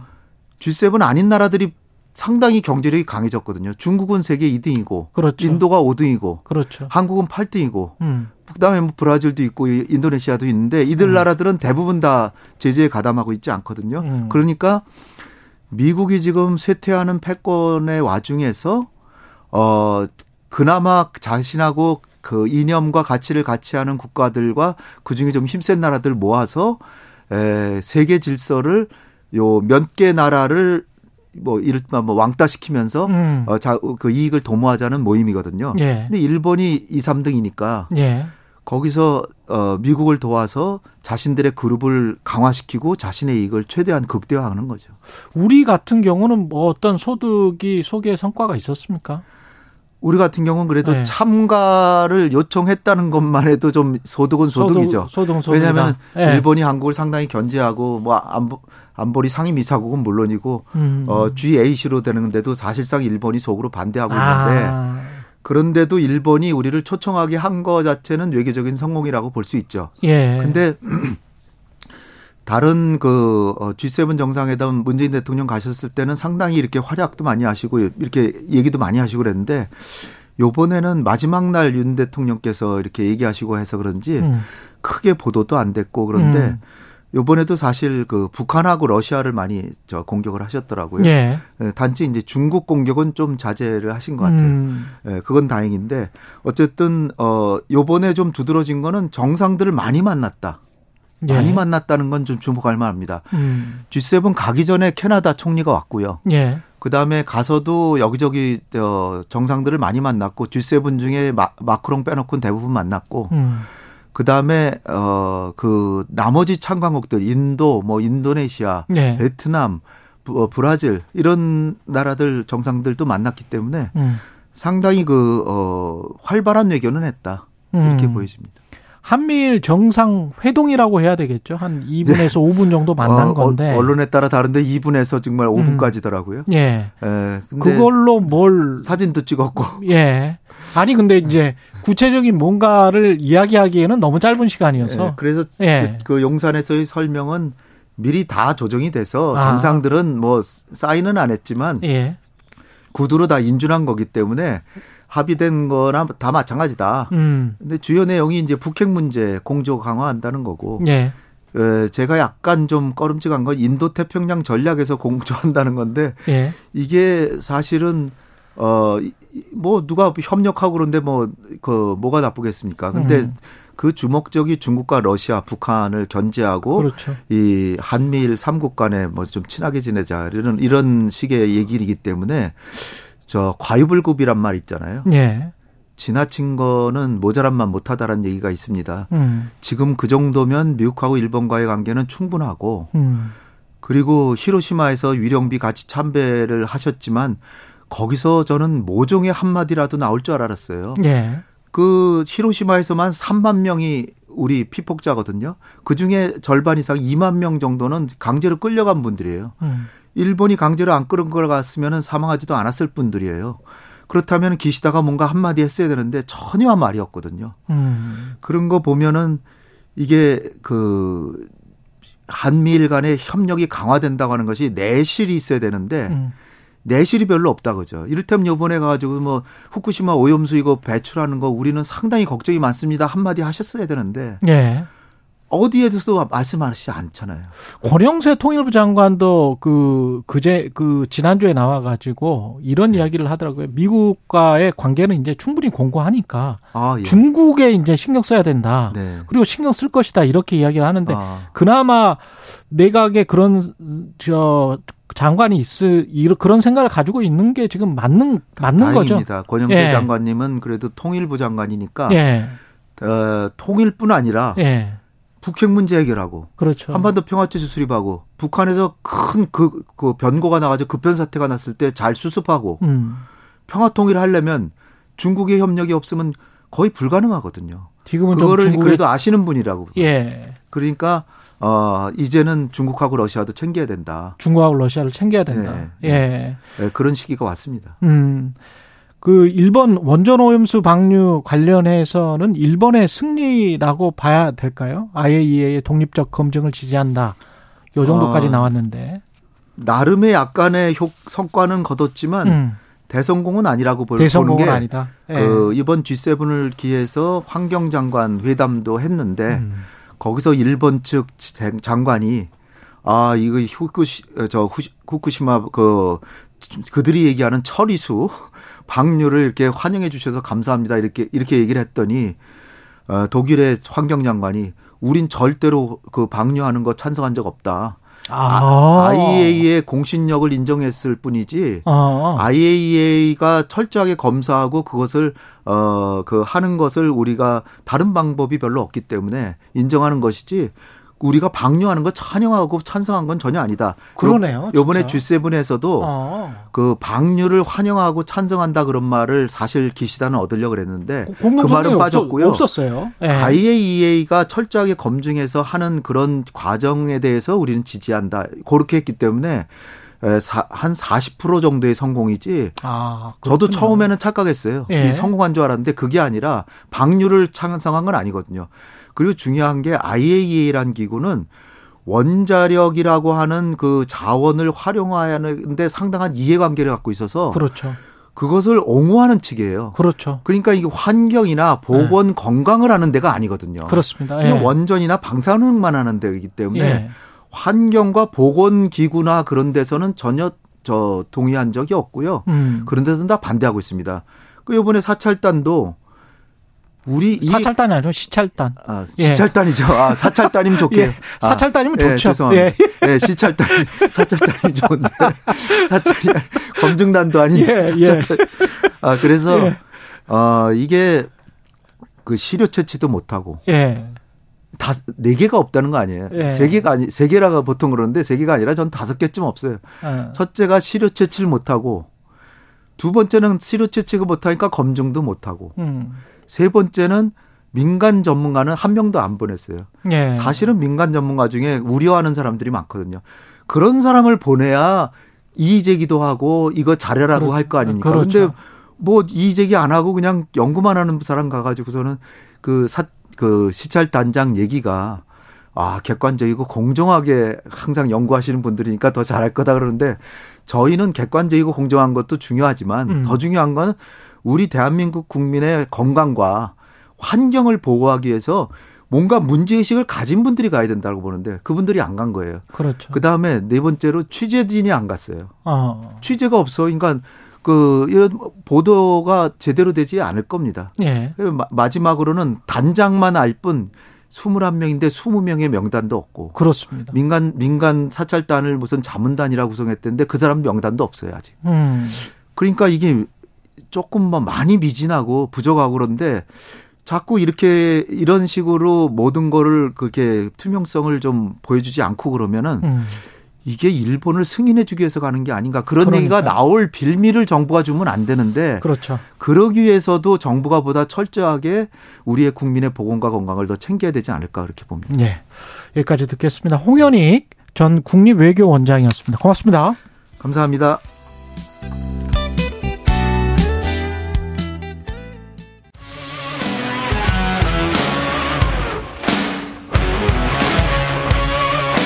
G7 아닌 나라들이 상당히 경제력이 강해졌거든요. 중국은 세계 2등이고 그렇죠. 인도가 5등이고 그렇죠. 한국은 8등이고 음. 그다음에 뭐 브라질도 있고 이- 인도네시아도 있는데 이들 나라들은 대부분 다 제재에 가담하고 있지 않거든요. 음. 그러니까 미국이 지금 쇠퇴하는 패권의 와중에서 어 그나마 자신하고 그 이념과 가치를 같이 하는 국가들과 그중에 좀 힘센 나라들 모아서 에 세계 질서를 요 몇 개 나라를 뭐 이를테면 뭐 왕따 시키면서 음. 어, 자, 그 이익을 도모하자는 모임이거든요. 예. 근데 일본이 2, 3등이니까 예. 거기서 어 미국을 도와서 자신들의 그룹을 강화시키고 자신의 이익을 최대한 극대화하는 거죠. 우리 같은 경우는 뭐 어떤 소득이 소기의 성과가 있었습니까? 우리 같은 경우는 그래도 네. 참가를 요청했다는 것만 해도 좀 소득은 소득이죠. 소득, 소득 왜냐하면 예. 일본이 한국을 상당히 견제하고 뭐 안보, 안보리 상임이사국은 물론이고 음. 어 G8으로 되는데도 사실상 일본이 속으로 반대하고 있는데 아. 그런데도 일본이 우리를 초청하게 한 거 자체는 외교적인 성공이라고 볼 수 있죠. 예. 근데 다른 그 어, G7 정상회담 문재인 대통령 가셨을 때는 상당히 이렇게 활약도 많이 하시고 이렇게 얘기도 많이 하시고 그랬는데 요번에는 마지막 날 윤 대통령께서 이렇게 얘기하시고 해서 그런지 음. 크게 보도도 안 됐고 그런데 음. 요번에도 사실 그 북한하고 러시아를 많이 저 공격을 하셨더라고요. 예. 예, 단지 이제 중국 공격은 좀 자제를 하신 것 같아요. 음. 예, 그건 다행인데 어쨌든 어 요번에 좀 두드러진 거는 정상들을 많이 만났다. 예. 많이 만났다는 건 좀 주목할 만합니다. 음. G7 가기 전에 캐나다 총리가 왔고요. 예. 그 다음에 가서도 여기저기 어, 정상들을 많이 만났고 G7 중에 마, 마크롱 빼놓고는 대부분 만났고 음. 그 다음에 어 그 나머지 참관국들 인도 뭐 인도네시아 예. 베트남 부- 어, 브라질 이런 나라들 정상들도 만났기 때문에 음. 상당히 그 어, 활발한 외교는 했다 이렇게 음. 보여집니다. 한미일 정상 회동이라고 해야 되겠죠. 한 2분에서 5분 정도 만난 어, 건데. 어, 언론에 따라 다른데 2분에서 정말 5분까지더라고요. 예. 예. 근데 그걸로 뭘 사진도 찍었고 예. 아니 근데 이제 구체적인 뭔가를 이야기하기에는 너무 짧은 시간이어서 예, 그래서 예. 그, 그 용산에서의 설명은 미리 다 조정이 돼서 아. 정상들은 뭐 사인은 안 했지만 예. 구두로 다 인준한 거기 때문에 합의된 거나 다 마찬가지다. 음. 근데 주요 내용이 이제 북핵 문제 공조 강화한다는 거고 예. 에, 제가 약간 좀 꺼름직한 건 인도 태평양 전략에서 공조한다는 건데 예. 이게 사실은 어 뭐 누가 협력하고 그런데 뭐 그 뭐가 나쁘겠습니까? 근데 음. 그 주목적이 중국과 러시아, 북한을 견제하고 그렇죠. 이 한미일 삼국 간에 뭐 좀 친하게 지내자 이런 이런 식의 얘기이기 때문에 저 과유불급이란 말 있잖아요. 예. 지나친 거는 모자란만 못하다라는 얘기가 있습니다. 음. 지금 그 정도면 미국하고 일본과의 관계는 충분하고 음. 그리고 히로시마에서 위령비 같이 참배를 하셨지만 거기서 저는 모종의 한마디라도 나올 줄 알았어요. 예. 그 히로시마에서만 3만 명이 우리 피폭자거든요. 그 중에 절반 이상 2만 명 정도는 강제로 끌려간 분들이에요. 음. 일본이 강제로 안 끌어갔으면 사망하지도 않았을 분들이에요. 그렇다면 기시다가 뭔가 한마디 했어야 되는데 전혀 한 말이 없거든요. 음. 그런 거 보면은 이게 그 한미일 간의 협력이 강화된다고 하는 것이 내실이 있어야 되는데 음. 내실이 별로 없다 그죠. 이를테면 요번에 가가지고 뭐 후쿠시마 오염수 이거 배출하는 거 우리는 상당히 걱정이 많습니다. 한마디 하셨어야 되는데 예. 어디에서도 말씀하시지 않잖아요. 권영세 통일부 장관도 그 그제 그 지난주에 나와 가지고 이런 네. 이야기를 하더라고요. 미국과의 관계는 이제 충분히 공고하니까 아, 예. 중국에 이제 신경 써야 된다. 네. 그리고 신경 쓸 것이다 이렇게 이야기를 하는데 아, 그나마 내각에 그런 저 장관이 있을 이런 그런 생각을 가지고 있는 게 지금 맞는 맞는 거죠. 다행입니다. 권영세 예. 장관님은 그래도 통일부 장관이니까 예. 어, 통일뿐 아니라 예. 북핵 문제 해결하고 그렇죠. 한반도 평화체제 수립하고 북한에서 큰그 그 변고가 나가지고 급변 사태가 났을 때 잘 수습하고 음. 평화 통일을 하려면 중국의 협력이 없으면 거의 불가능하거든요. 지금은 그거를 좀 그래도 아시는 분이라고. 예. 그러니까 어 이제는 중국하고 러시아도 챙겨야 된다. 중국하고 러시아를 챙겨야 된다. 네. 예. 예, 그런 시기가 왔습니다. 음. 그 일본 원전 오염수 방류 관련해서는 일본의 승리라고 봐야 될까요? IAEA의 독립적 검증을 지지한다. 요 정도까지 아. 나왔는데. 나름의 약간의 효, 성과는 거뒀지만 음. 대성공은 아니라고 볼- 보는 대성공은 게 아니다. 예. 그 이번 G7을 기해서 환경장관 회담도 했는데 음. 거기서 일본 측 장관이 아 이거 후쿠시 저 후쿠시마 그 그들이 얘기하는 처리수 방류를 이렇게 환영해 주셔서 감사합니다 이렇게 이렇게 얘기를 했더니 어, 독일의 환경장관이 우린 절대로 그 방류하는 거 찬성한 적 없다. 아. IAEA의 공신력을 인정했을 뿐이지 어. IAEA가 철저하게 검사하고 그것을 어 그 하는 것을 우리가 다른 방법이 별로 없기 때문에 인정하는 것이지 우리가 방류하는 거 찬영하고 찬성한 건 전혀 아니다. 그러네요, 요- 진짜. G7에서도 어. 그 방류를 환영하고 찬성한다 그런 말을 사실 기시다는 얻으려고 그랬는데 그 말은 성명이 빠졌고요. 없었어요. 예. IAEA가 철저하게 검증해서 하는 그런 과정에 대해서 우리는 지지한다. 그렇게 했기 때문에 에, 사- 한40% 정도의 성공이지. 아, 저도. 처음에는 착각했어요. 예. 이 성공한 줄 알았는데 그게 아니라 방류를 찬성한 건 아니거든요. 그리고 중요한 게 IAEA란 기구는 원자력이라고 하는 그 자원을 활용하는데 상당한 이해관계를 갖고 있어서 그렇죠. 그것을 옹호하는 측이에요. 그렇죠. 그러니까 이게 환경이나 보건 건강을 하는 데가 아니거든요. 그렇습니다. 예. 그냥 원전이나 방사능만 하는 데이기 때문에 예. 환경과 보건 기구나 그런 데서는 전혀 저 동의한 적이 없고요. 음. 그런 데서는 다 반대하고 있습니다. 그 이번에 사찰단도 우리 이 사찰단이 아니고 시찰단. 아, 예. 시찰단이죠. 아, 사찰단이면 좋게. 예. 사찰단이면 아, 좋죠. 예, 죄송합니다. 예. 예, 시찰단, 사찰단이 좋은데. 사찰이, 검증단도 아닌데. 예, 예. 사찰단. 아, 그래서, 예. 어, 이게 그 시료 채취도 못 하고, 예. 다, 네 개가 없다는 거 아니에요. 예. 세 개가 아니, 세 개라가 보통 그러는데 세 개가 아니라 전 다섯 개쯤 없어요. 어. 첫째가 시료 채취를 못 하고, 두 번째는 시료 채취가 못 하니까 검증도 못 하고, 음. 세 번째는 민간 전문가는 한 명도 안 보냈어요. 예. 사실은 민간 전문가 중에 우려하는 사람들이 많거든요. 그런 사람을 보내야 이의제기도 하고 이거 잘해라고 그렇- 할거 아닙니까? 그렇죠. 근데 뭐 이의제기 안 하고 그냥 연구만 하는 사람 가가지고서는 그 사, 그 시찰단장 얘기가 아, 객관적이고 공정하게 항상 연구하시는 분들이니까 더 잘할 거다 그러는데 저희는 객관적이고 공정한 것도 중요하지만 음. 더 중요한 건 우리 대한민국 국민의 건강과 환경을 보호하기 위해서 뭔가 문제의식을 가진 분들이 가야 된다고 보는데 그분들이 안 간 거예요. 그렇죠. 그 다음에 네 번째로 취재진이 안 갔어요. 어. 취재가 없어. 그러니까 그 이런 보도가 제대로 되지 않을 겁니다. 예. 마- 마지막으로는 단장만 알 뿐 21명인데 20명의 명단도 없고 그렇습니다. 민간 민간 사찰단을 무슨 자문단이라고 구성했던데 그 사람 명단도 없어요 아직. 음. 그러니까 이게 조금 뭐 많이 미진하고 부족하고 그런데 자꾸 이렇게 이런 식으로 모든 거를 그렇게 투명성을 좀 보여주지 않고 그러면은 음. 이게 일본을 승인해주기 위해서 가는 게 아닌가 그런 그러니까요. 얘기가 나올 빌미를 정부가 주면 안 되는데 그렇죠. 그러기 위해서도 정부가 보다 철저하게 우리의 국민의 보건과 건강을 더 챙겨야 되지 않을까 그렇게 봅니다. 예. 여기까지 듣겠습니다. 홍현익 전 국립외교원장이었습니다. 고맙습니다. 감사합니다.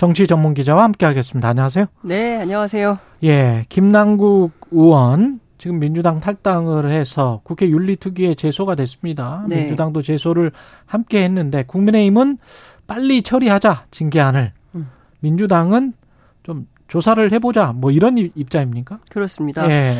정치 전문 기자와 함께 하겠습니다. 안녕하세요. 네, 안녕하세요. 예, 김남국 의원 지금 민주당 탈당을 해서 국회 윤리특위에 제소가 됐습니다. 네. 민주당도 제소를 함께 했는데 국민의힘은 빨리 처리하자 징계안을 음. 민주당은 좀 조사를 해보자 뭐 이런 입- 입장입니까? 그렇습니다. 예.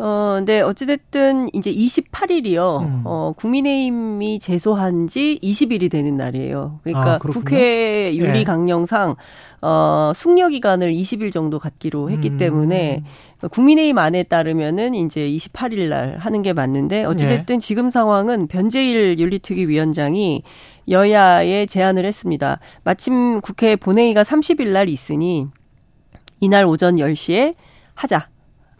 어, 근데 어찌됐든 이제 28일이요. 음. 어, 국민의힘이 제소한 지 20일이 되는 날이에요. 그러니까 아, 국회 윤리 예. 강령상 어, 숙려 기간을 20일 정도 갖기로 했기 음. 때문에 국민의힘 안에 따르면은 이제 28일 날 하는 게 맞는데 어찌됐든 예. 지금 상황은 변재일 윤리특위 위원장이 여야에 제안을 했습니다. 마침 국회 본회의가 30일 날 있으니 이날 오전 10시에 하자.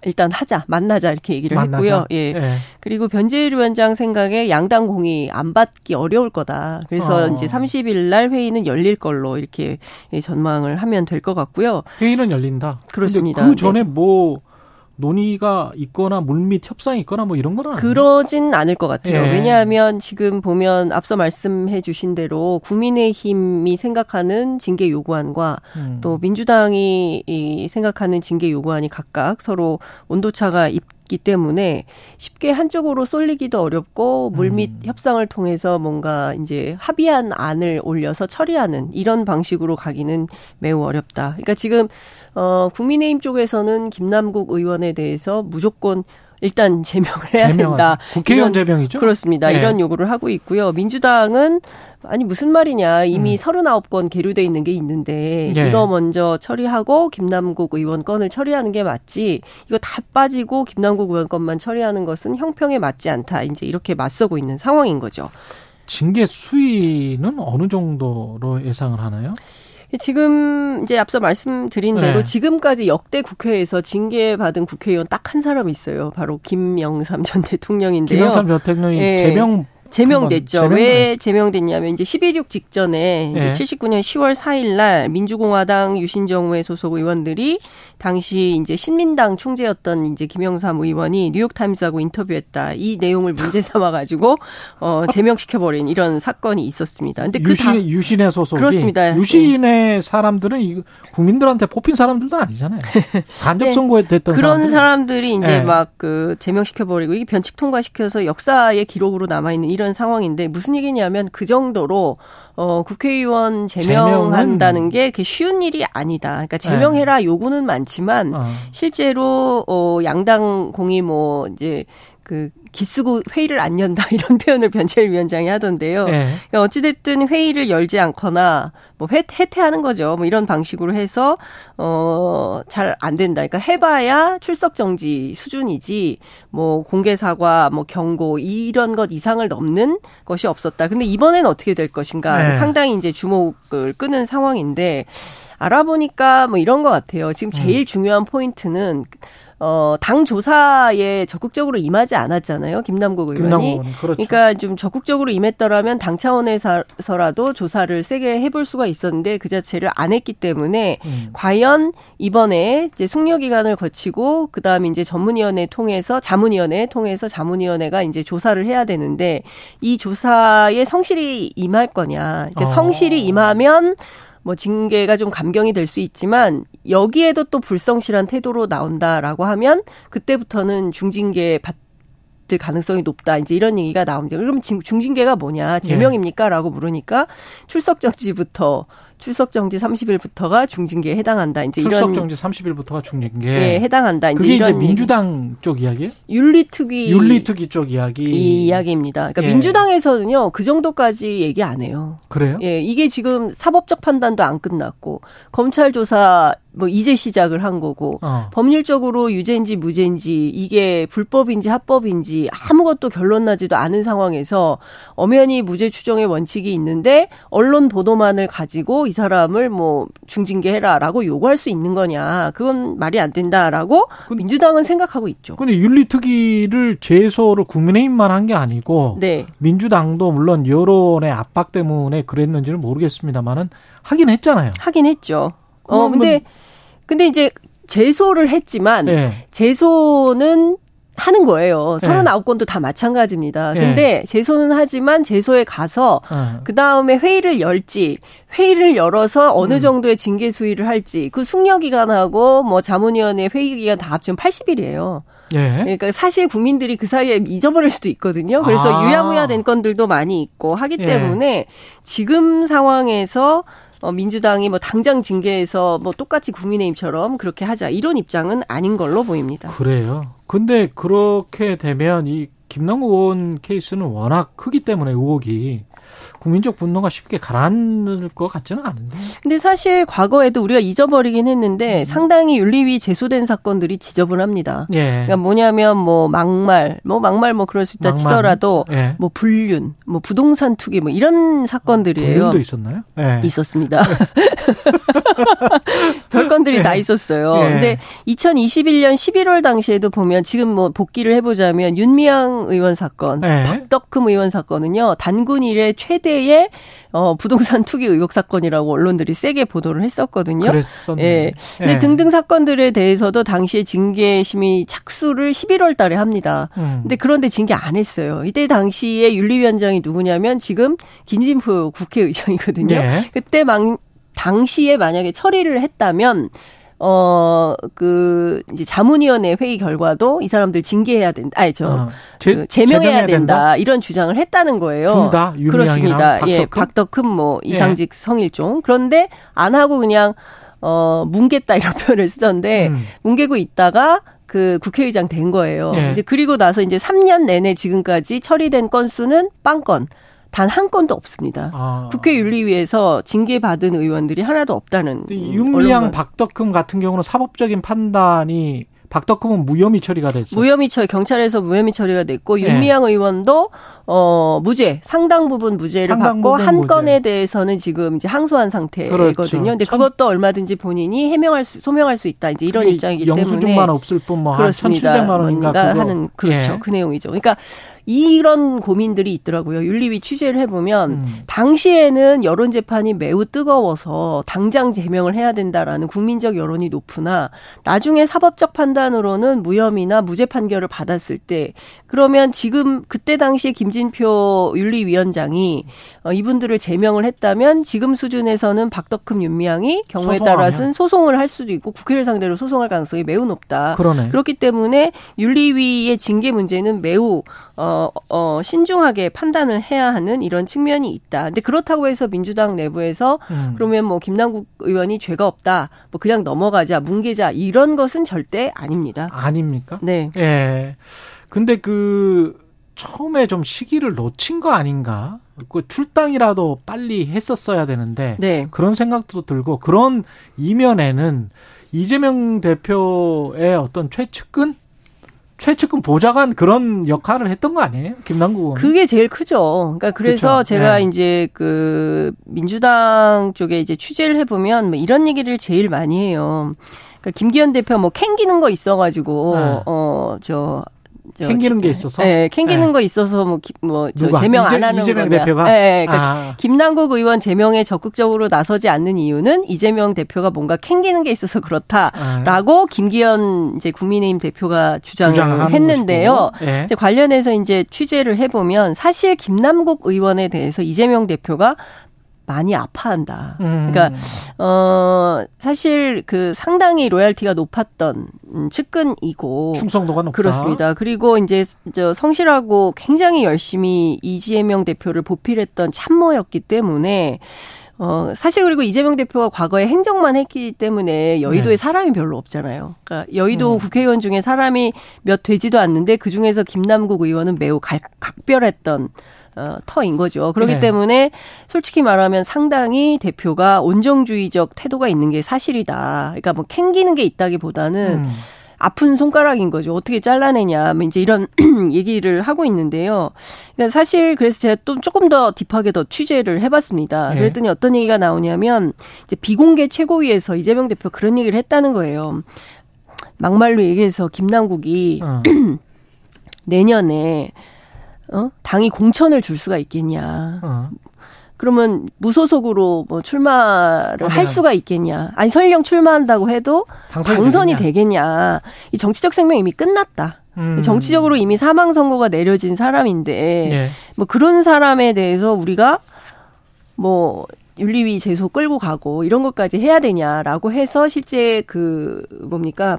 일단 하자, 만나자 이렇게 얘기를 만나자. 했고요. 예. 예. 그리고 변재일 위원장 생각에 양당 공의 안 받기 어려울 거다. 그래서 어. 이제 30일 날 회의는 열릴 걸로 이렇게 전망을 하면 될 것 같고요. 회의는 열린다. 그렇습니다. 그 전에 네. 뭐 논의가 있거나 물밑 협상이 있거나 뭐 이런 거는 그러진 않을 것 같아요. 예. 왜냐하면 지금 보면 앞서 말씀해 주신 대로 국민의힘이 생각하는 징계 요구안과 음. 또 민주당이 생각하는 징계 요구안이 각각 서로 온도차가 있기 때문에 쉽게 한쪽으로 쏠리기도 어렵고 물밑 음. 협상을 통해서 뭔가 이제 합의한 안을 올려서 처리하는 이런 방식으로 가기는 매우 어렵다. 그러니까 지금 어, 국민의힘 쪽에서는 김남국 의원에 대해서 무조건 일단 제명을 해야 제명하 된다. 국회의원 이런, 제명이죠? 그렇습니다. 네. 이런 요구를 하고 있고요. 민주당은 아니 무슨 말이냐 이미 음. 39건 계류돼 있는 게 있는데 네. 이거 먼저 처리하고 김남국 의원 건을 처리하는 게 맞지 이거 다 빠지고 김남국 의원 건만 처리하는 것은 형평에 맞지 않다 이제 이렇게 맞서고 있는 상황인 거죠. 징계 수위는 어느 정도로 예상을 하나요? 지금 이제 앞서 말씀드린 대로 네. 지금까지 역대 국회에서 징계받은 국회의원 딱 한 사람 있어요. 바로 김영삼 전 대통령인데요. 김영삼 전 대통령이 네. 제명 제명됐죠. 왜 제명됐냐면 이제 11.6 직전에 이제 네. 79년 10월 4일 날 민주공화당 유신정우회 소속 의원들이 당시 이제 신민당 총재였던 이제 김영삼 의원이 뉴욕타임스하고 인터뷰했다. 이 내용을 문제 삼아 가지고 어 제명시켜 버린 이런 사건이 있었습니다. 근데 그 유신 유신의 소속 그렇습니다. 유신의 네. 사람들은 이 국민들한테 뽑힌 사람들도 아니잖아요. 간접 네. 선거에 됐던 그런 사람들이 이제 네. 막그 제명시켜 버리고 이게 변칙 통과시켜서 역사의 기록으로 남아 있는 이런 상황인데 무슨 얘기냐면 그 정도로 어 국회의원 제명한다는 게 그게 쉬운 일이 아니다. 그러니까 제명해라 네. 요구는 많지만 어. 실제로 어 양당 공이 뭐 이제 그 기쓰고 회의를 안 연다 이런 표현을 변철 위원장이 하던데요. 네. 그러니까 어찌됐든 회의를 열지 않거나 뭐 회, 해태하는 거죠. 뭐 이런 방식으로 해서 어 잘 안 된다. 그러니까 해봐야 출석 정지 수준이지 뭐 공개 사과, 뭐 경고 이런 것 이상을 넘는 것이 없었다. 근데 이번엔 어떻게 될 것인가 네. 상당히 이제 주목을 끄는 상황인데 알아보니까 뭐 이런 것 같아요. 지금 제일 음. 중요한 포인트는 어, 당 조사에 적극적으로 임하지 않았잖아요. 김남국 의원이. 그렇죠. 그러니까 좀 적극적으로 임했더라면 당 차원에서라도 조사를 세게 해볼 수가 있었는데 그 자체를 안 했기 때문에 음. 과연 이번에 이제 숙려 기간을 거치고 그다음에 이제 전문위원회 통해서 자문위원회 통해서 자문위원회가 이제 조사를 해야 되는데 이 조사에 성실히 임할 거냐. 그러니까 어. 성실히 임하면 뭐 징계가 좀 감경이 될 수 있지만 여기에도 또 불성실한 태도로 나온다라고 하면 그때부터는 중징계 받을 가능성이 높다. 이제 이런 얘기가 나옵니다. 그러면 중징계가 뭐냐? 제명입니까?라고 물으니까 출석 정지부터 출석 정지 30일부터가 중징계에 해당한다. 이제 출석 정지 30일부터가 중징계. 예, 해당한다. 이제 그게 이제 민주당 쪽 이야기예요? 윤리특위 윤리특위 쪽 이야기. 이 이야기입니다. 그러니까 예. 민주당에서는요. 그 정도까지 얘기 안 해요. 그래요? 예, 이게 지금 사법적 판단도 안 끝났고 검찰 조사 뭐 이제 시작을 한 거고 어. 법률적으로 유죄인지 무죄인지 이게 불법인지 합법인지 아무것도 결론 나지도 않은 상황에서 엄연히 무죄 추정의 원칙이 있는데 언론 보도만을 가지고 이 사람을 뭐 중징계해라라고 요구할 수 있는 거냐 그건 말이 안 된다라고 근, 민주당은 생각하고 있죠. 근데 윤리특위를 제소를 국민의힘만 한 게 아니고 네. 민주당도 물론 여론의 압박 때문에 그랬는지는 모르겠습니다만은 하긴 했잖아요. 하긴 했죠. 어 근데 근데 이제 제소를 했지만 네. 제소는 하는 거예요. 39건도 다 마찬가지입니다. 네. 근데 제소는 하지만 제소에 가서 어. 그 다음에 회의를 열지 회의를 열어서 어느 음. 정도의 징계 수위를 할지 그 숙려 기간하고 뭐 자문위원회 회의 기간 다 합치면 80일이에요. 예. 그러니까 사실 국민들이 그 사이에 잊어버릴 수도 있거든요. 그래서 아. 유야무야 된 건들도 많이 있고 하기 예. 때문에 지금 상황에서 어, 민주당이 뭐 당장 징계해서 뭐 똑같이 국민의힘처럼 그렇게 하자 이런 입장은 아닌 걸로 보입니다. 그래요. 근데 그렇게 되면 이 김남국 의원 케이스는 워낙 크기 때문에 의혹이 국민적 분노가 쉽게 가라앉을 것 같지는 않은데. 근데 사실 과거에도 우리가 잊어버리긴 했는데 음. 상당히 윤리위 제소된 사건들이 지저분합니다. 예. 그러니까 뭐냐면 뭐 막말, 뭐 막말 뭐 그럴 수 있다 막말. 치더라도 예. 뭐 불륜, 뭐 부동산 투기 뭐 이런 사건들이에요. 불륜도 있었나요? 예. 있었습니다. 별건들이 예. 다 있었어요. 예. 근데 2021년 11월 당시에도 보면 지금 뭐 복귀를 해보자면 윤미향 의원 사건, 예. 박덕흠 의원 사건은요 단군 일의 최 대의 어, 부동산 투기 의혹 사건이라고 언론들이 세게 보도를 했었거든요. 그랬었네. 예. 근데 예. 등등 사건들에 대해서도 당시에 징계심이 착수를 11월 달에 합니다. 음. 근데 그런데 징계 안 했어요. 이때 당시에 윤리위원장이 누구냐면 지금 김진표 국회의장이거든요. 예. 그때 막 당시에 만약에 처리를 했다면 어, 그, 이제 자문위원회 회의 결과도 이 사람들 징계해야 된다. 아니, 저, 어. 제, 그 제명해야 된다. 된다. 이런 주장을 했다는 거예요. 둘 다? 그렇습니다. 박덕흠? 예, 박덕흠 뭐 예. 이상직 예. 성일종. 그런데 안 하고 그냥, 어, 뭉갰다 이런 표현을 쓰던데, 음. 뭉개고 있다가 그 국회의장 된 거예요. 예. 이제 그리고 나서 이제 3년 내내 지금까지 처리된 건수는 빵건. 단 한 건도 없습니다. 아. 국회 윤리위에서 징계받은 의원들이 하나도 없다는. 윤미향 박덕흠 같은 경우는 사법적인 판단이 박덕흠은 무혐의 처리가 됐어요. 무혐의 처리 경찰에서 무혐의 처리가 됐고 네. 윤미향 의원도 어 무죄 상당 부분 무죄를 상당 받고 부분 한 무죄. 건에 대해서는 지금 이제 항소한 상태거든요. 그렇죠. 근데 그것도 얼마든지 본인이 해명할 수 소명할 수 있다. 이제 이런 입장이기 때문에 영수증만 없을 뿐뭐 그렇습니다. 1,700만 원인가 하는 그렇죠. 예. 그 내용이죠. 그러니까 이런 고민들이 있더라고요. 윤리위 취재를 해보면 음. 당시에는 여론 재판이 매우 뜨거워서 당장 제명을 해야 된다라는 국민적 여론이 높으나 나중에 사법적 판단으로는 무혐의나 무죄 판결을 받았을 때 그러면 지금 그때 당시에 김진표 윤리위원장이 어, 이분들을 제명을 했다면 지금 수준에서는 박덕흠 윤미향이 경우에 따라서는 소송을 할 수도 있고 국회를 상대로 소송할 가능성이 매우 높다. 그러네. 그렇기 때문에 윤리위의 징계 문제는 매우 어, 어, 신중하게 판단을 해야 하는 이런 측면이 있다. 근데 그렇다고 해서 민주당 내부에서 음. 그러면 뭐 김남국 의원이 죄가 없다. 뭐 그냥 넘어가자, 뭉개자 이런 것은 절대 아닙니다. 아닙니까? 네. 예. 근데 그 처음에 좀 시기를 놓친 거 아닌가? 그 출당이라도 빨리 했었어야 되는데 네. 그런 생각도 들고 그런 이면에는 이재명 대표의 어떤 최측근 최측근 보좌관 그런 역할을 했던 거 아니에요? 김남국 의원. 그게 제일 크죠. 그러니까 그래서 그렇죠. 제가 네. 이제 그 민주당 쪽에 이제 취재를 해보면 뭐 이런 얘기를 제일 많이 해요. 그러니까 김기현 대표 뭐 캥기는 거 있어가지고 네. 어저 캥기는 게 있어서. 네, 캥기는 네. 거 있어서 뭐, 뭐, 저 제명 이재, 안 하는 이재명 거냐. 대표가. 네, 네 그러니까 아. 김남국 의원 제명에 적극적으로 나서지 않는 이유는 이재명 대표가 뭔가 캥기는 게 있어서 그렇다라고 아. 김기현 이제 국민의힘 대표가 주장을 했는데요. 네. 이제 관련해서 이제 취재를 해보면 사실 김남국 의원에 대해서 이재명 대표가 많이 아파한다. 음. 그러니까 어 사실 그 상당히 로얄티가 높았던 음, 측근이고 충성도가 높다. 그렇습니다. 그리고 이제 저 성실하고 굉장히 열심히 이재명 대표를 보필했던 참모였기 때문에 어, 사실 그리고 이재명 대표가 과거에 행정만 했기 때문에 여의도에 네. 사람이 별로 없잖아요. 그러니까 여의도 음. 국회의원 중에 사람이 몇 되지도 않는데 그 중에서 김남국 의원은 매우 각, 각별했던 어, 터인 거죠. 그렇기 네. 때문에 솔직히 말하면 상당히 대표가 온정주의적 태도가 있는 게 사실이다. 그러니까 뭐 캥기는 게 있다기보다는 음. 아픈 손가락인 거죠. 어떻게 잘라내냐. 뭐 이제 이런 얘기를 하고 있는데요. 그러니까 사실 그래서 제가 또 조금 더 딥하게 더 취재를 해봤습니다. 네. 그랬더니 어떤 얘기가 나오냐면 이제 비공개 최고위에서 이재명 대표 그런 얘기를 했다는 거예요. 막말로 얘기해서 김남국이 어. 내년에 어? 당이 공천을 줄 수가 있겠냐. 어. 그러면 무소속으로 뭐 출마를 아, 할 수가 있겠냐. 아니 설령 출마한다고 해도 당선이, 당선이 되겠냐. 이 정치적 생명 이미 끝났다. 음. 정치적으로 이미 사망 선고가 내려진 사람인데 예. 뭐 그런 사람에 대해서 우리가 뭐 윤리위 제소 끌고 가고 이런 것까지 해야 되냐라고 해서 실제 그 뭡니까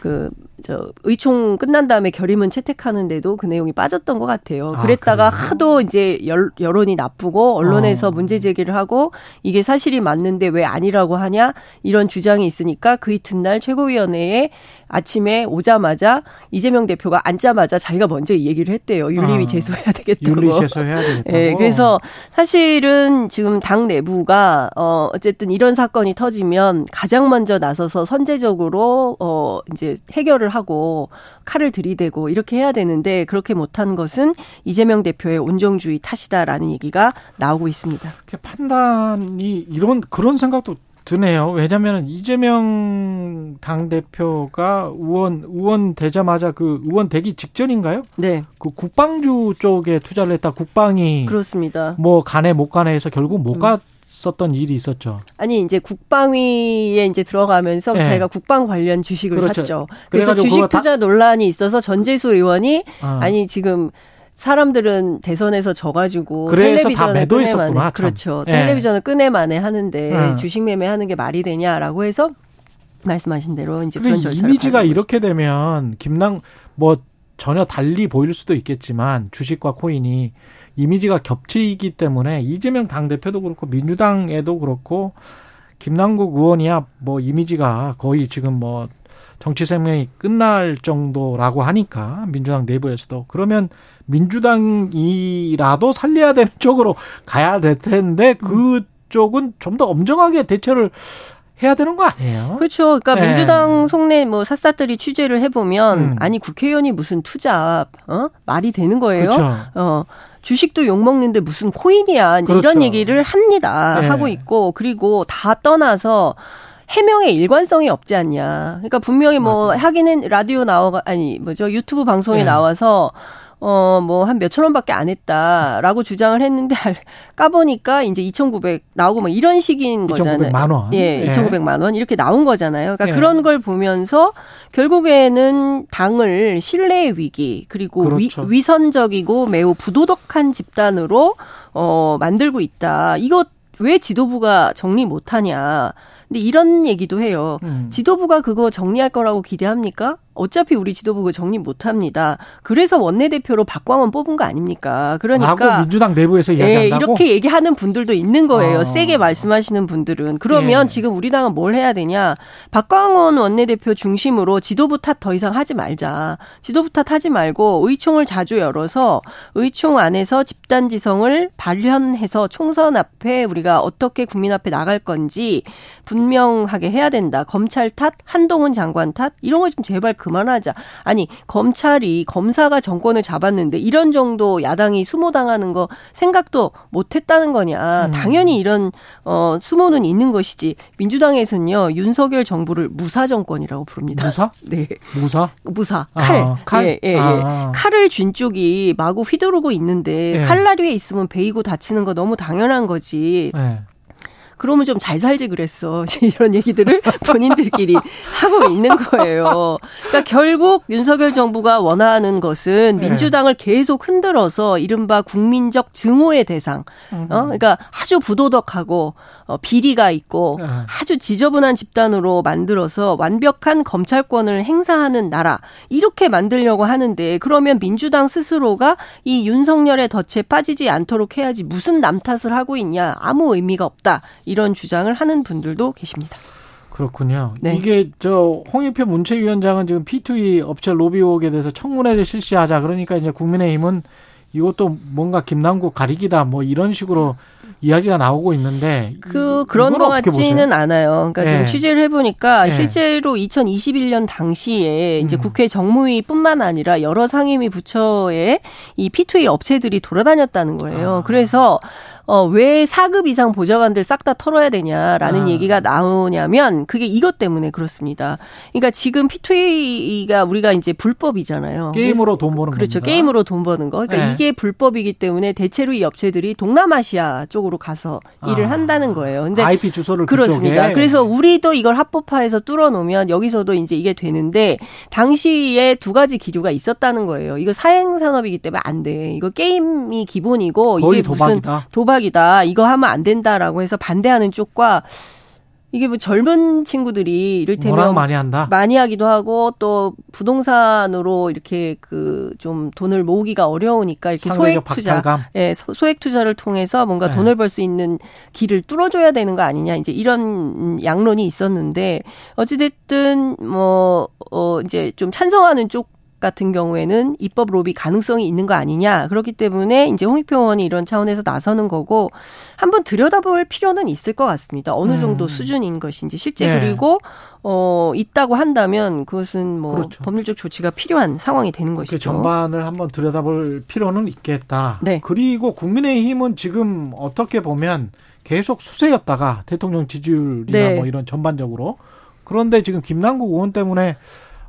그, 저, 의총 끝난 다음에 결의문 채택하는데도 그 내용이 빠졌던 것 같아요. 그랬다가 아, 하도 이제 열, 여론이 나쁘고 언론에서 어. 문제 제기를 하고 이게 사실이 맞는데 왜 아니라고 하냐 이런 주장이 있으니까 그 이튿날 최고위원회에 아침에 오자마자 이재명 대표가 앉자마자 자기가 먼저 이 얘기를 했대요. 윤리위 아, 제소해야 되겠다고. 윤리 제소해야 되겠다고. 네, 그래서 사실은 지금 당 내부가 어 어쨌든 이런 사건이 터지면 가장 먼저 나서서 선제적으로 어 이제 해결을 하고 칼을 들이대고 이렇게 해야 되는데 그렇게 못한 것은 이재명 대표의 온정주의 탓이다라는 얘기가 나오고 있습니다. 판단이 이런 그런 생각도 드네요. 왜냐하면 이재명 당 대표가 의원 의원 되자마자 그 의원 되기 직전인가요? 네. 그 국방주 쪽에 투자를 했다. 국방이 그렇습니다. 뭐 가네 못 가네 해서 결국 못 음. 갔었던 일이 있었죠. 아니 이제 국방위에 이제 들어가면서 네. 자기가 국방 관련 주식을 그렇죠. 샀죠. 그래서 주식 투자 논란이 있어서 전재수 의원이 아. 아니 지금 사람들은 대선에서 져가지고 텔레비전을 끄내만해 그렇죠. 예. 텔레비전을 끄내만해 하는데 음. 주식 매매하는 게 말이 되냐라고 해서 말씀하신 대로 이제 그런 절차를 이미지가 이렇게 되면 김남 뭐 전혀 달리 보일 수도 있겠지만 주식과 코인이 이미지가 겹치기 때문에 이재명 당 대표도 그렇고 민주당에도 그렇고 김남국 의원이야 뭐 이미지가 거의 지금 뭐 정치 생명이 끝날 정도라고 하니까 민주당 내부에서도 그러면 민주당이라도 살려야 되는 쪽으로 가야 될 텐데 그 쪽은 좀 더 엄정하게 대처를 해야 되는 거 아니에요? 그렇죠. 그러니까 네. 민주당 속내 뭐 샅샅들이 취재를 해보면 음. 아니 국회의원이 무슨 투자 어 말이 되는 거예요? 그렇죠. 어. 주식도 욕 먹는데 무슨 코인이야 이제 그렇죠. 이런 얘기를 합니다 네. 하고 있고 그리고 다 떠나서 해명의 일관성이 없지 않냐. 그러니까 분명히 뭐 맞아. 하기는 라디오 나와 아니 뭐죠 유튜브 방송에 네. 나와서 어, 뭐, 한 몇천 원밖에 안 했다라고 주장을 했는데, 까보니까 이제 2,900 나오고 뭐 이런 식인 거잖아요. 2,900만 원. 예, 2,900만 원. 이렇게 나온 거잖아요. 그러니까 예. 그런 걸 보면서 결국에는 당을 신뢰의 위기, 그리고 그렇죠. 위, 위선적이고 매우 부도덕한 집단으로, 어, 만들고 있다. 이거 왜 지도부가 정리 못하냐. 근데 이런 얘기도 해요. 음. 지도부가 그거 정리할 거라고 기대합니까? 어차피 우리 지도부 그 정리 못 합니다. 그래서 원내대표로 박광원 뽑은 거 아닙니까? 그러니까 민주당 내부에서 이야기한다고? 예, 이렇게 얘기하는 분들도 있는 거예요. 어. 세게 말씀하시는 분들은. 그러면 예. 지금 우리 당은 뭘 해야 되냐? 박광원 원내대표 중심으로 지도부 탓 더 이상 하지 말자. 지도부 탓 하지 말고 의총을 자주 열어서 의총 안에서 집단 지성을 발현해서 총선 앞에 우리가 어떻게 국민 앞에 나갈 건지 분명하게 해야 된다. 검찰 탓, 한동훈 장관 탓 이런 거 좀 제발 그만하자. 아니 검찰이 검사가 정권을 잡았는데 이런 정도 야당이 수모당하는 거 생각도 못했다는 거냐. 음. 당연히 이런 어 수모는 있는 것이지. 민주당에서는요 윤석열 정부를 무사 정권이라고 부릅니다. 무사? 네. 무사? 무사. 칼. 아, 칼? 예, 예, 예. 아. 칼을 쥔 쪽이 마구 휘두르고 있는데 예. 칼날 위에 있으면 베이고 다치는 거 너무 당연한 거지. 예. 그러면 좀 잘 살지 그랬어. 이런 얘기들을 본인들끼리 하고 있는 거예요. 그러니까 결국 윤석열 정부가 원하는 것은 네. 민주당을 계속 흔들어서 이른바 국민적 증오의 대상. 어? 그러니까 아주 부도덕하고 어, 비리가 있고 네. 아주 지저분한 집단으로 만들어서 완벽한 검찰권을 행사하는 나라 이렇게 만들려고 하는데 그러면 민주당 스스로가 이 윤석열의 덫에 빠지지 않도록 해야지 무슨 남 탓을 하고 있냐 아무 의미가 없다 이런 주장을 하는 분들도 계십니다. 그렇군요. 네. 이게 저 홍익표 문체위원장은 지금 P2E 업체 로비 의혹에 대해서 청문회를 실시하자 그러니까 이제 국민의힘은 이것도 뭔가 김남국 가리기다 뭐 이런 식으로 이야기가 나오고 있는데 그 그런 것 같지는? 않아요. 그러니까 네. 좀 취재를 해보니까 네. 실제로 2021년 당시에 이제 음. 국회 정무위뿐만 아니라 여러 상임위 부처에 이 P2E 업체들이 돌아다녔다는 거예요. 아. 그래서 어, 왜 4급 이상 보좌관들 싹 다 털어야 되냐라는 아. 얘기가 나오냐면 그게 이것 때문에 그렇습니다. 그러니까 지금 P2A가 우리가 이제 불법이잖아요. 게임으로 돈 버는 그렇죠. 겁니다. 게임으로 돈 버는 거. 그러니까 네. 이게 불법이기 때문에 대체로 이 업체들이 동남아시아 쪽으로 가서 일을 아. 한다는 거예요. 근데 IP 주소를 그렇습니다. 그쪽에. 그래서 우리도 이걸 합법화해서 뚫어 놓으면 여기서도 이제 이게 되는데 당시에 두 가지 기류가 있었다는 거예요. 이거 사행 산업이기 때문에 안 돼. 이거 게임이 기본이고 이게 도박이다. 무슨 도박 도박이다. 이거 하면 안 된다라고 해서 반대하는 쪽과 이게 뭐 젊은 친구들이 이를테면 많이 한다. 많이 하기도 하고 또 부동산으로 이렇게 그 좀 돈을 모으기가 어려우니까 이렇게 소액 투자, 예, 소액 투자를 통해서 뭔가 네. 돈을 벌 수 있는 길을 뚫어줘야 되는 거 아니냐 이제 이런 양론이 있었는데 어찌됐든 뭐 어, 이제 좀 찬성하는 쪽 같은 경우에는 입법 로비 가능성이 있는 거 아니냐. 그렇기 때문에 이제 홍익표 의원이 이런 차원에서 나서는 거고 한번 들여다볼 필요는 있을 것 같습니다. 어느 정도 음. 수준인 것인지 실제 네. 그리고 어 있다고 한다면 그것은 뭐 그렇죠. 법률적 조치가 필요한 상황이 되는 것이죠. 전반을 한번 들여다볼 필요는 있겠다. 네. 그리고 국민의힘은 지금 어떻게 보면 계속 수세였다가 대통령 지지율이나 네. 뭐 이런 전반적으로 그런데 지금 김남국 의원 때문에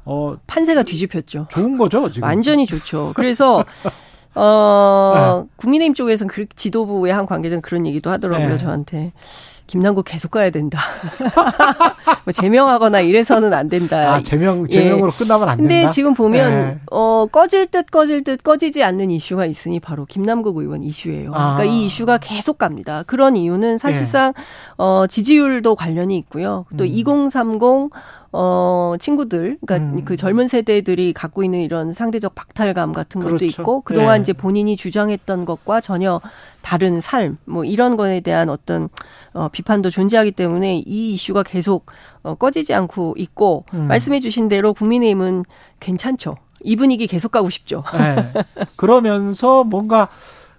어 판세가 뒤집혔죠. 좋은 거죠, 지금. 완전히 좋죠. 그래서 어 네. 국민의힘 쪽에서는 그 지도부의 한 관계자는 그런 얘기도 하더라고요, 네. 저한테. 김남국 계속 가야 된다. 뭐 제명하거나 이래서는 안 된다. 아, 제명 제명으로 예. 끝나면 안 된다. 근데 지금 보면 네. 어 꺼질 듯 꺼질 듯 꺼지지 않는 이슈가 있으니 바로 김남국 의원 이슈예요. 아. 그러니까 이 이슈가 계속 갑니다. 그런 이유는 사실상 예. 어 지지율도 관련이 있고요. 또 음. 2030 어, 친구들, 그러니까 음. 그 젊은 세대들이 갖고 있는 이런 상대적 박탈감 같은 것도 그렇죠. 있고, 그동안 네. 이제 본인이 주장했던 것과 전혀 다른 삶, 뭐 이런 거에 대한 어떤 어, 비판도 존재하기 때문에 이 이슈가 계속 어, 꺼지지 않고 있고, 음. 말씀해 주신 대로 국민의힘은 괜찮죠. 이 분위기 계속 가고 싶죠. 네. 그러면서 뭔가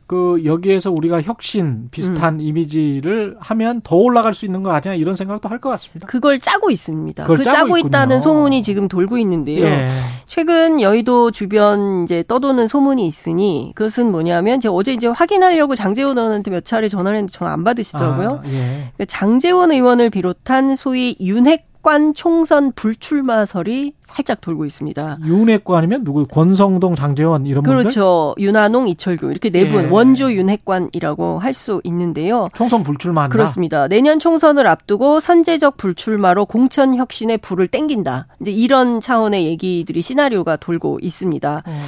그 여기에서 우리가 혁신 비슷한 음. 이미지를 하면 더 올라갈 수 있는 거 아니냐 이런 생각도 할 것 같습니다. 그걸 짜고 있습니다. 그 짜고, 짜고 있다는 소문이 지금 돌고 있는데요. 예. 최근 여의도 주변 이제 떠도는 소문이 있으니 그것은 뭐냐면 제가 어제 이제 확인하려고 장재원 의원한테 몇 차례 전화를 했는데 전화 안 받으시더라고요. 아, 예. 그러니까 장재원 의원을 비롯한 소위 윤핵 윤핵관 총선 불출마설이 살짝 돌고 있습니다. 윤핵관이면 누구? 권성동, 장재원 이런 분들? 그렇죠. 윤한홍, 이철규 이렇게 네분 예. 원조 윤핵관이라고 할 수 있는데요. 총선 불출마한다. 그렇습니다. 내년 총선을 앞두고 선제적 불출마로 공천 혁신의 불을 땡긴다. 이제 이런 차원의 얘기들이 시나리오가 돌고 있습니다. 음.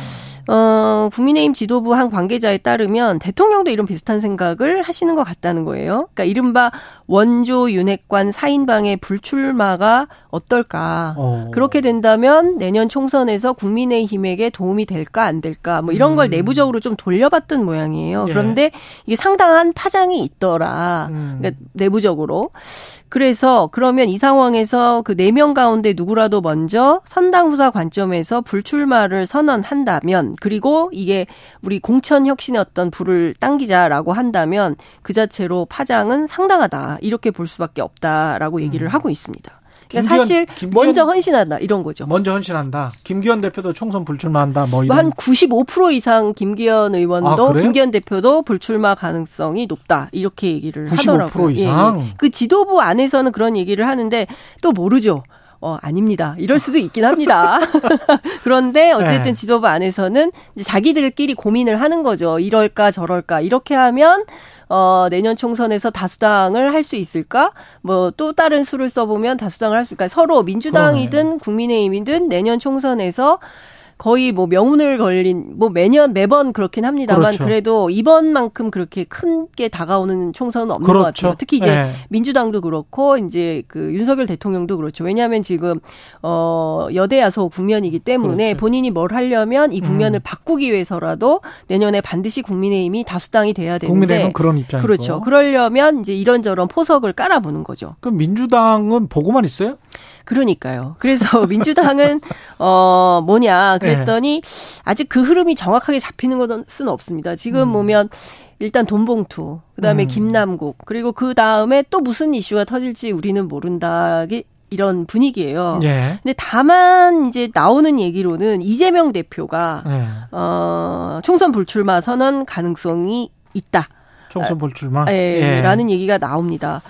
어, 국민의힘 지도부 한 관계자에 따르면 대통령도 이런 비슷한 생각을 하시는 것 같다는 거예요. 그러니까 이른바 원조 윤핵관 4인방의 불출마가 어떨까. 어. 그렇게 된다면 내년 총선에서 국민의힘에게 도움이 될까 안 될까 뭐 이런 음. 걸 내부적으로 좀 돌려봤던 모양이에요. 예. 그런데 이게 상당한 파장이 있더라. 음. 그러니까 내부적으로. 그래서 그러면 이 상황에서 그 네 명 가운데 누구라도 먼저 선당 후사 관점에서 불출마를 선언한다면 그리고 이게 우리 공천 혁신의 어떤 불을 당기자라고 한다면 그 자체로 파장은 상당하다. 이렇게 볼 수밖에 없다라고 얘기를 음. 하고 있습니다. 그러니까 김기현, 사실 김기현, 먼저 헌신한다 이런 거죠. 먼저 헌신한다. 김기현 대표도 총선 불출마한다. 뭐 이런. 한 95% 이상 김기현 의원도 아, 김기현 대표도 불출마 가능성이 높다 이렇게 얘기를 95% 하더라고요. 이상. 예, 예. 그 지도부 안에서는 그런 얘기를 하는데 또 모르죠. 어, 아닙니다. 이럴 수도 있긴 합니다. 그런데 어쨌든 네. 지도부 안에서는 자기들끼리 고민을 하는 거죠. 이럴까 저럴까 이렇게 하면 어, 내년 총선에서 다수당을 할 수 있을까? 뭐 또 다른 수를 써보면 다수당을 할 수 있을까? 서로 민주당이든. 국민의힘이든 내년 총선에서 거의 뭐 명운을 걸린 뭐 매년 매번 그렇긴 합니다만 그렇죠. 그래도 이번만큼 그렇게 큰 게 다가오는 총선은 없는 그렇죠. 것 같아요. 특히 이제 네. 민주당도 그렇고 이제 그 윤석열 대통령도 그렇죠. 왜냐하면 지금 어 여대 야소 국면이기 때문에 그렇죠. 본인이 뭘 하려면 이 국면을 음. 바꾸기 위해서라도 내년에 반드시 국민의힘이 다수당이 돼야 되는데 국민의힘은 그런 입장이고 그렇죠. 그러려면 이제 이런저런 포석을 깔아보는 거죠. 그럼 민주당은 보고만 있어요? 그러니까요. 그래서 민주당은 어 뭐냐 그랬더니 네. 아직 그 흐름이 정확하게 잡히는 것은 없습니다. 지금 음. 보면 일단 돈봉투, 그다음에 음. 김남국, 그리고 그 다음에 또 무슨 이슈가 터질지 우리는 모른다. 이런 분위기예요. 예. 근데 다만 이제 나오는 얘기로는 이재명 대표가 예. 어 총선 불출마 선언 가능성이 있다. 총선 불출마? 예, 예. 라는 얘기가 나옵니다.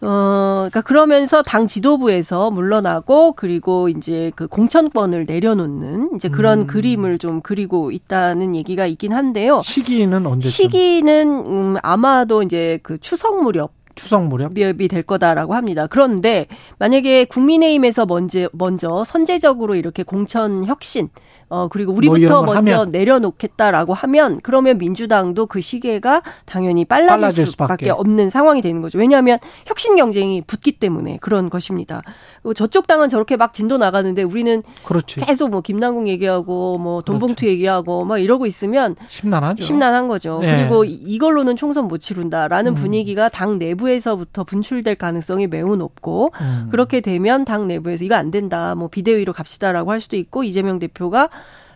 어, 그러니까 그러면서 당 지도부에서 물러나고 그리고 이제 그 공천권을 내려놓는 이제 그런 음. 그림을 좀 그리고 있다는 얘기가 있긴 한데요. 시기는 언제? 시기는 음, 아마도 이제 그 추석 무렵 추석 무렵 이될 거다라고 합니다. 그런데 만약에 국민의힘에서 먼저 먼저 선제적으로 이렇게 공천 혁신 어 그리고 뭐 우리부터 뭐 먼저 하면. 내려놓겠다라고 하면 그러면 민주당도 그 시계가 당연히 빨라질, 빨라질 수밖에 수밖에. 없는 상황이 되는 거죠. 왜냐하면 혁신 경쟁이 붙기 때문에 그런 것입니다. 그리고 저쪽 당은 저렇게 막 진도 나가는데 우리는 그렇지 계속 뭐 김남국 얘기하고 뭐 돈봉투 그렇죠. 얘기하고 막 이러고 있으면 심란하죠. 심란한 거죠. 네. 그리고 이- 이걸로는 총선 못 치룬다라는 음. 분위기가 당 내부에서부터 분출될 가능성이 매우 높고 음. 그렇게 되면 당 내부에서 이거 안 된다. 뭐 비대위로 갑시다라고 할 수도 있고 이재명 대표가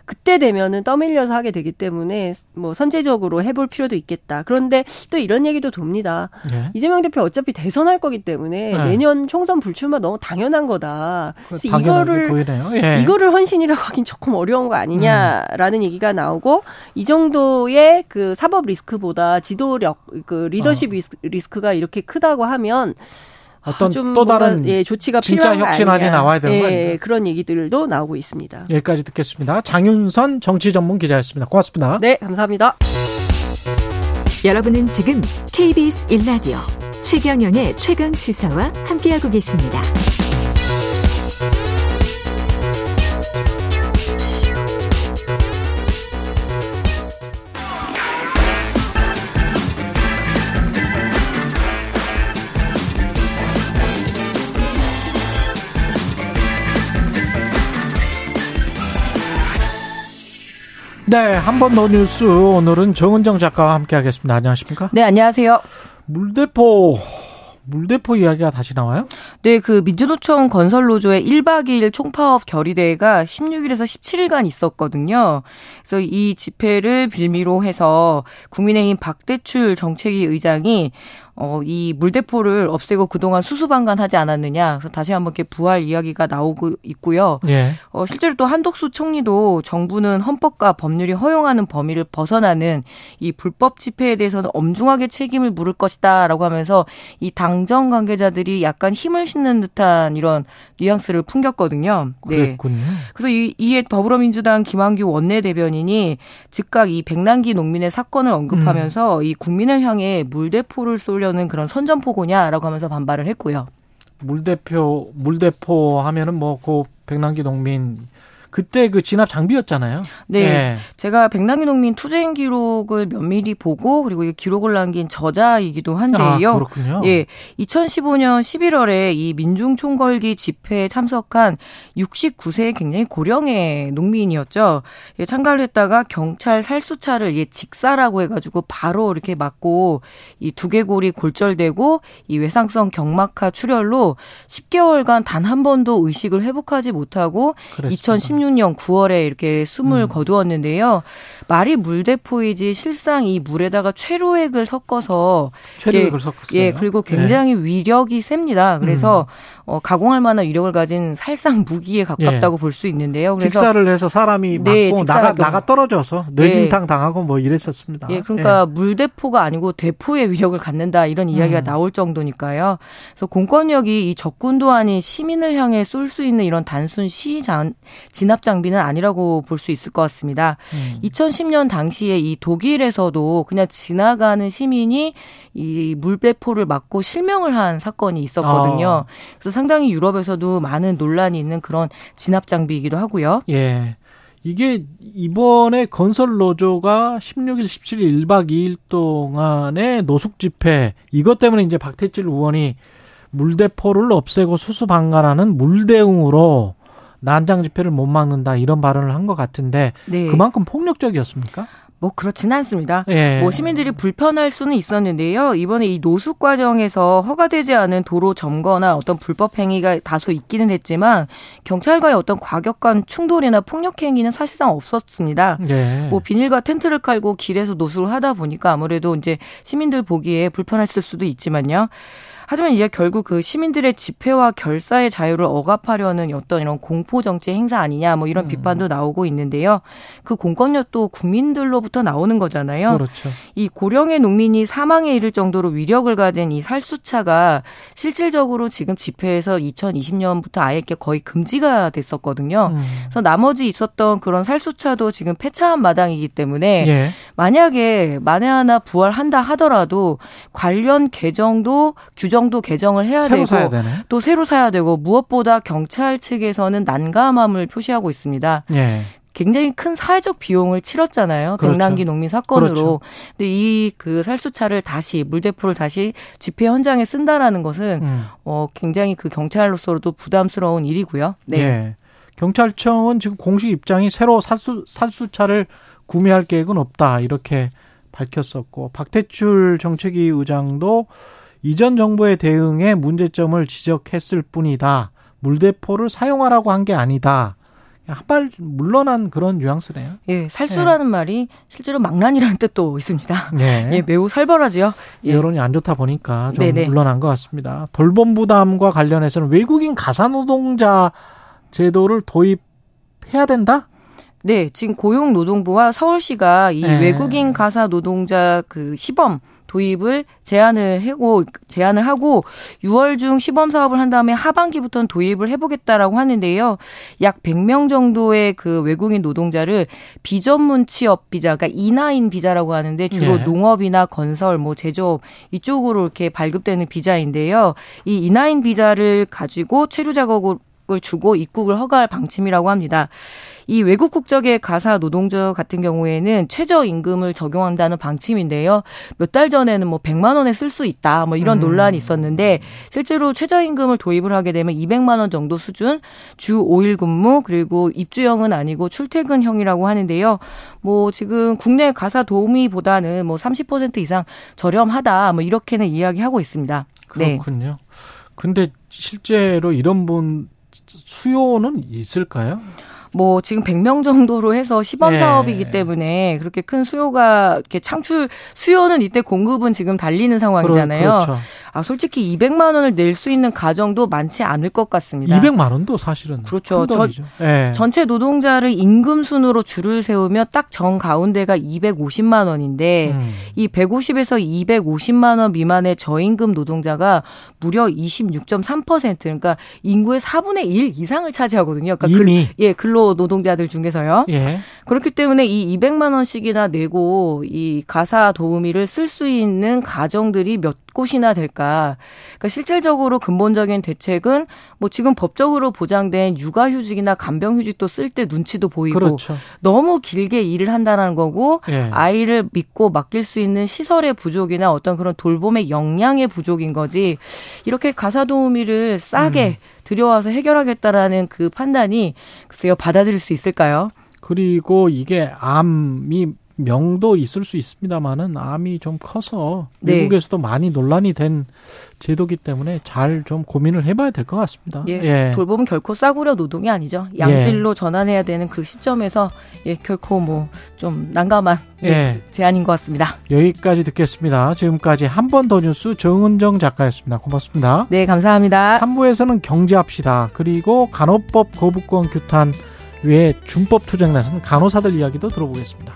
그때 되면은 떠밀려서 하게 되기 때문에 뭐 선제적으로 해볼 필요도 있겠다. 그런데 또 이런 얘기도 돕니다. 예. 이재명 대표 어차피 대선할 거기 때문에 네. 내년 총선 불출마 너무 당연한 거다. 그래서 당연하게 이거를. 예. 이거를 헌신이라고 하긴 조금 어려운 거 아니냐라는 얘기가 나오고 이 정도의 그 사법 리스크보다 지도력 그 리더십 리스- 리스크가 이렇게 크다고 하면 어떤 좀또 다른 예, 조치가 진짜 혁신안이. 나와야 되는 거 예, 아닙니까? 그런 얘기들도 나오고 있습니다. 여기까지 듣겠습니다. 장윤선 정치 전문 기자였습니다. 고맙습니다. 네, 감사합니다. 여러분은 지금 KBS 1라디오 최경영의 최강 시사와 함께하고 계십니다. 네, 한 번 더 뉴스 오늘은 정은정 작가와 함께하겠습니다. 안녕하십니까? 네, 안녕하세요. 물대포 물대포 이야기가 다시 나와요? 네, 그 민주노총 건설노조의 1박 2일 총파업 결의대회가 16일에서 17일간 있었거든요. 그래서 이 집회를 빌미로 해서 국민의힘 박대출 정책위 의장이 어, 이 물대포를 없애고 그동안 수수방관하지 않았느냐. 그래서 다시 한번 이렇게 부활 이야기가 나오고 있고요. 예. 어, 실제로 또 한독수 총리도 정부는 헌법과 법률이 허용하는 범위를 벗어나는 이 불법 집회에 대해서는 엄중하게 책임을 물을 것이다라고 하면서 이 당정 관계자들이 약간 힘을 싣는 듯한 이런 뉘앙스를 풍겼거든요. 네. 그랬군요. 그래서 이, 이에 더불어민주당 김한규 원내대변인이 즉각 이 백남기 농민의 사건을 언급하면서 음. 이 국민을 향해 물대포를 쏘려 는 그런 선전포고냐라고 하면서 반발을 했고요. 물대표 물대포 하면은 뭐 그 백남기 농민 그때 그 진압 장비였잖아요. 네. 예. 제가 백남기 농민 투쟁 기록을 면밀히 보고 그리고 이 기록을 남긴 저자이기도 한데요. 아, 그렇군요. 예. 2015년 11월에 이 민중 총궐기 집회에 참석한 69세의 굉장히 고령의 농민이었죠. 예, 참가를 했다가 경찰 살수차를 예, 직사라고 해 가지고 바로 이렇게 맞고 이 두개골이 골절되고 이 외상성 경막하 출혈로 10개월간 단 한 번도 의식을 회복하지 못하고 그랬습니다. 2016년 9월에 이렇게 숨을 음. 거두었는데요. 말이 물대포이지 실상 이 물에다가 최루액을 섞어서 최루액을 예, 섞었어요. 예, 그리고 굉장히 위력이 셉니다. 그래서 어, 가공할 만한 위력을 가진 살상 무기에 가깝다고 볼수 있는데요. 그래서 직사를 해서 사람이 맞고 네, 직사가 나가 좀- 나가 떨어져서 뇌진탕 당하고 뭐 이랬었습니다. 예, 그러니까 물대포가 아니고 대포의 위력을 갖는다 이런 이야기가 음. 나올 정도니까요. 그래서 공권력이 이 적군도 아닌 시민을 향해 쏠 수 있는 이런 단순 시 장, 진압 장비는 아니라고 볼 수 있을 것 같습니다. 음. 2010년 당시에 이 독일에서도 그냥 지나가는 시민이 이 물대포를 맞고 실명을 한 사건이 있었거든요. 아. 그래서 상당히 유럽에서도 많은 논란이 있는 그런 진압 장비이기도 하고요. 예. 이게 이번에 건설 노조가 16일, 17일 1박 2일 동안의 노숙 집회 이것 때문에 이제 박태칠 의원이 물대포를 없애고 수수방관하는 물대응으로 난장 집회를 못 막는다 이런 발언을 한 것 같은데 네. 그만큼 폭력적이었습니까? 뭐 그렇지는 않습니다. 예. 뭐 시민들이 불편할 수는 있었는데요. 이번에 이 노숙 과정에서 허가되지 않은 도로 점거나 어떤 불법 행위가 다소 있기는 했지만 경찰과의 어떤 과격한 충돌이나 폭력 행위는 사실상 없었습니다. 예. 뭐 비닐과 텐트를 깔고 길에서 노숙을 하다 보니까 아무래도 이제 시민들 보기에 불편했을 수도 있지만요. 하지만 이제 결국 그 시민들의 집회와 결사의 자유를 억압하려는 어떤 이런 공포 정치 행사 아니냐 뭐 이런 비판도 나오고 있는데요. 그 공권력도 국민들로부터 나오는 거잖아요. 그렇죠. 이 고령의 농민이 사망에 이를 정도로 위력을 가진 이 살수차가 실질적으로 지금 집회에서 2020년부터 아예 이렇게 거의 금지가 됐었거든요. 음. 그래서 나머지 있었던 그런 살수차도 지금 폐차한 마당이기 때문에 예. 만약에 만에 하나 부활한다 하더라도 관련 개정도 규정 도 개정을 해야 새로 되고 사야 되네. 또 새로 사야 되고 무엇보다 경찰 측에서는 난감함을 표시하고 있습니다. 예. 굉장히 큰 사회적 비용을 치렀잖아요. 그렇죠. 백남기 농민 사건으로. 그렇죠. 근데 이 그 살수차를 다시 물대포를 다시 집회 현장에 쓴다라는 것은 음. 어 굉장히 그 경찰로서도 부담스러운 일이고요. 네. 예. 경찰청은 지금 공식 입장이 새로 살수 살수차를 구매할 계획은 없다 이렇게 밝혔었고 박태출 정책위 의장도 이전 정부의 대응에 문제점을 지적했을 뿐이다. 물대포를 사용하라고 한 게 아니다. 한발 물러난 그런 뉘앙스네요. 예, 살수라는 말이 실제로 망란이라는 뜻도 있습니다. 네. 예, 매우 살벌하지요. 예. 여론이 안 좋다 보니까 좀 네네. 물러난 것 같습니다. 돌봄 부담과 관련해서는 외국인 가사 노동자 제도를 도입해야 된다? 네, 지금 고용노동부와 서울시가 이 네. 외국인 가사 노동자 그 시범 도입을 제안을 하고 제안을 하고 6월 중 시범 사업을 한 다음에 하반기부터는 도입을 해보겠다라고 하는데요. 약 100명 정도의 그 외국인 노동자를 비전문 취업 비자, 그러니까 이나인 비자라고 하는데 주로 네. 농업이나 건설, 뭐 제조업 이쪽으로 이렇게 발급되는 비자인데요. 이 이나인 비자를 가지고 체류 작업을 주고 입국을 허가할 방침이라고 합니다. 이 외국 국적의 가사 노동자 같은 경우에는 최저 임금을 적용한다는 방침인데요. 몇 달 전에는 뭐 100만 원에 쓸 수 있다. 뭐 이런 음. 논란이 있었는데 실제로 최저 임금을 도입을 하게 되면 200만 원 정도 수준 주 5일 근무 그리고 입주형은 아니고 출퇴근형이라고 하는데요. 뭐 지금 국내 가사 도우미보다는 뭐 30% 이상 저렴하다. 뭐 이렇게는 이야기하고 있습니다. 네. 그렇군요. 근데 실제로 이런 분 수요는 있을까요? 뭐 지금 100명 정도로 해서 시범 예. 사업이기 때문에 그렇게 큰 수요가 이렇게 창출 수요는 이때 공급은 지금 달리는 상황이잖아요. 그렇- 그렇죠. 아 솔직히 200만 원을 낼 수 있는 가정도 많지 않을 것 같습니다. 200만 원도 사실은 그렇죠. 큰 돈이죠. 예. 전체 노동자를 임금 순으로 줄을 세우며 딱정 가운데가 250만 원인데 음. 이 150에서 250만 원 미만의 저임금 노동자가 무려 26.3% 그러니까 인구의 4분의 1 이상을 차지하거든요. 그러니까 이미 근, 예, 근로 노동자들 중에서요. 예. 그렇기 때문에 이 200만 원씩이나 내고 이 가사 도우미를 쓸 수 있는 가정들이 몇 곳이나 될까? 그러니까 실질적으로 근본적인 대책은 뭐 지금 법적으로 보장된 육아휴직이나 간병휴직도 쓸 때 눈치도 보이고 그렇죠. 너무 길게 일을 한다는 거고 예. 아이를 믿고 맡길 수 있는 시설의 부족이나 어떤 그런 돌봄의 역량의 부족인 거지 이렇게 가사 도우미를 싸게 음. 들여와서 해결하겠다라는 그 판단이 글쎄요 받아들일 수 있을까요? 그리고 이게 암이 명도 있을 수 있습니다만은 암이 좀 커서 네. 미국에서도 많이 논란이 된 제도기 때문에 잘 좀 고민을 해봐야 될 것 같습니다. 예, 돌봄은 결코 싸구려 노동이 아니죠. 양질로 전환해야 되는 그 시점에서 예, 결코 뭐 좀 난감한 예, 예. 제안인 것 같습니다. 여기까지 듣겠습니다. 지금까지 한 번 더 뉴스 정은정 작가였습니다. 고맙습니다. 네, 감사합니다. 3부에서는 경제합시다. 그리고 간호법 거부권 규탄 외에 준법 투쟁 나선 간호사들 이야기도 들어보겠습니다.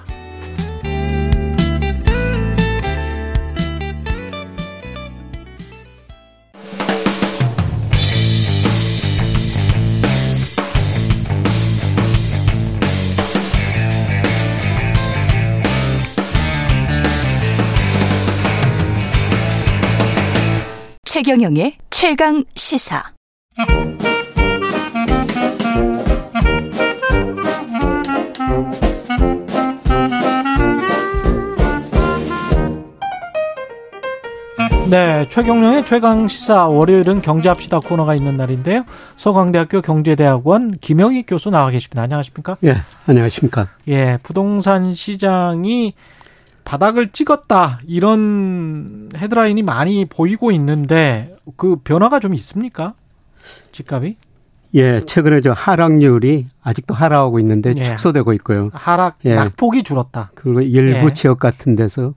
최경영의 최강 시사. 네, 최경령의 최강 시사 월요일은 경제합시다 코너가 있는 날인데요. 서강대학교 경제대학원 김영희 교수 나와 계십니다. 안녕하십니까? 예, 안녕하십니까? 예, 부동산 시장이 바닥을 찍었다 이런 헤드라인이 많이 보이고 있는데 그 변화가 좀 있습니까? 집값이? 예, 최근에 저 하락률이 아직도 하락하고 있는데 예. 축소되고 있고요. 하락 예. 낙폭이 줄었다. 그리고 일부 예. 지역 같은 데서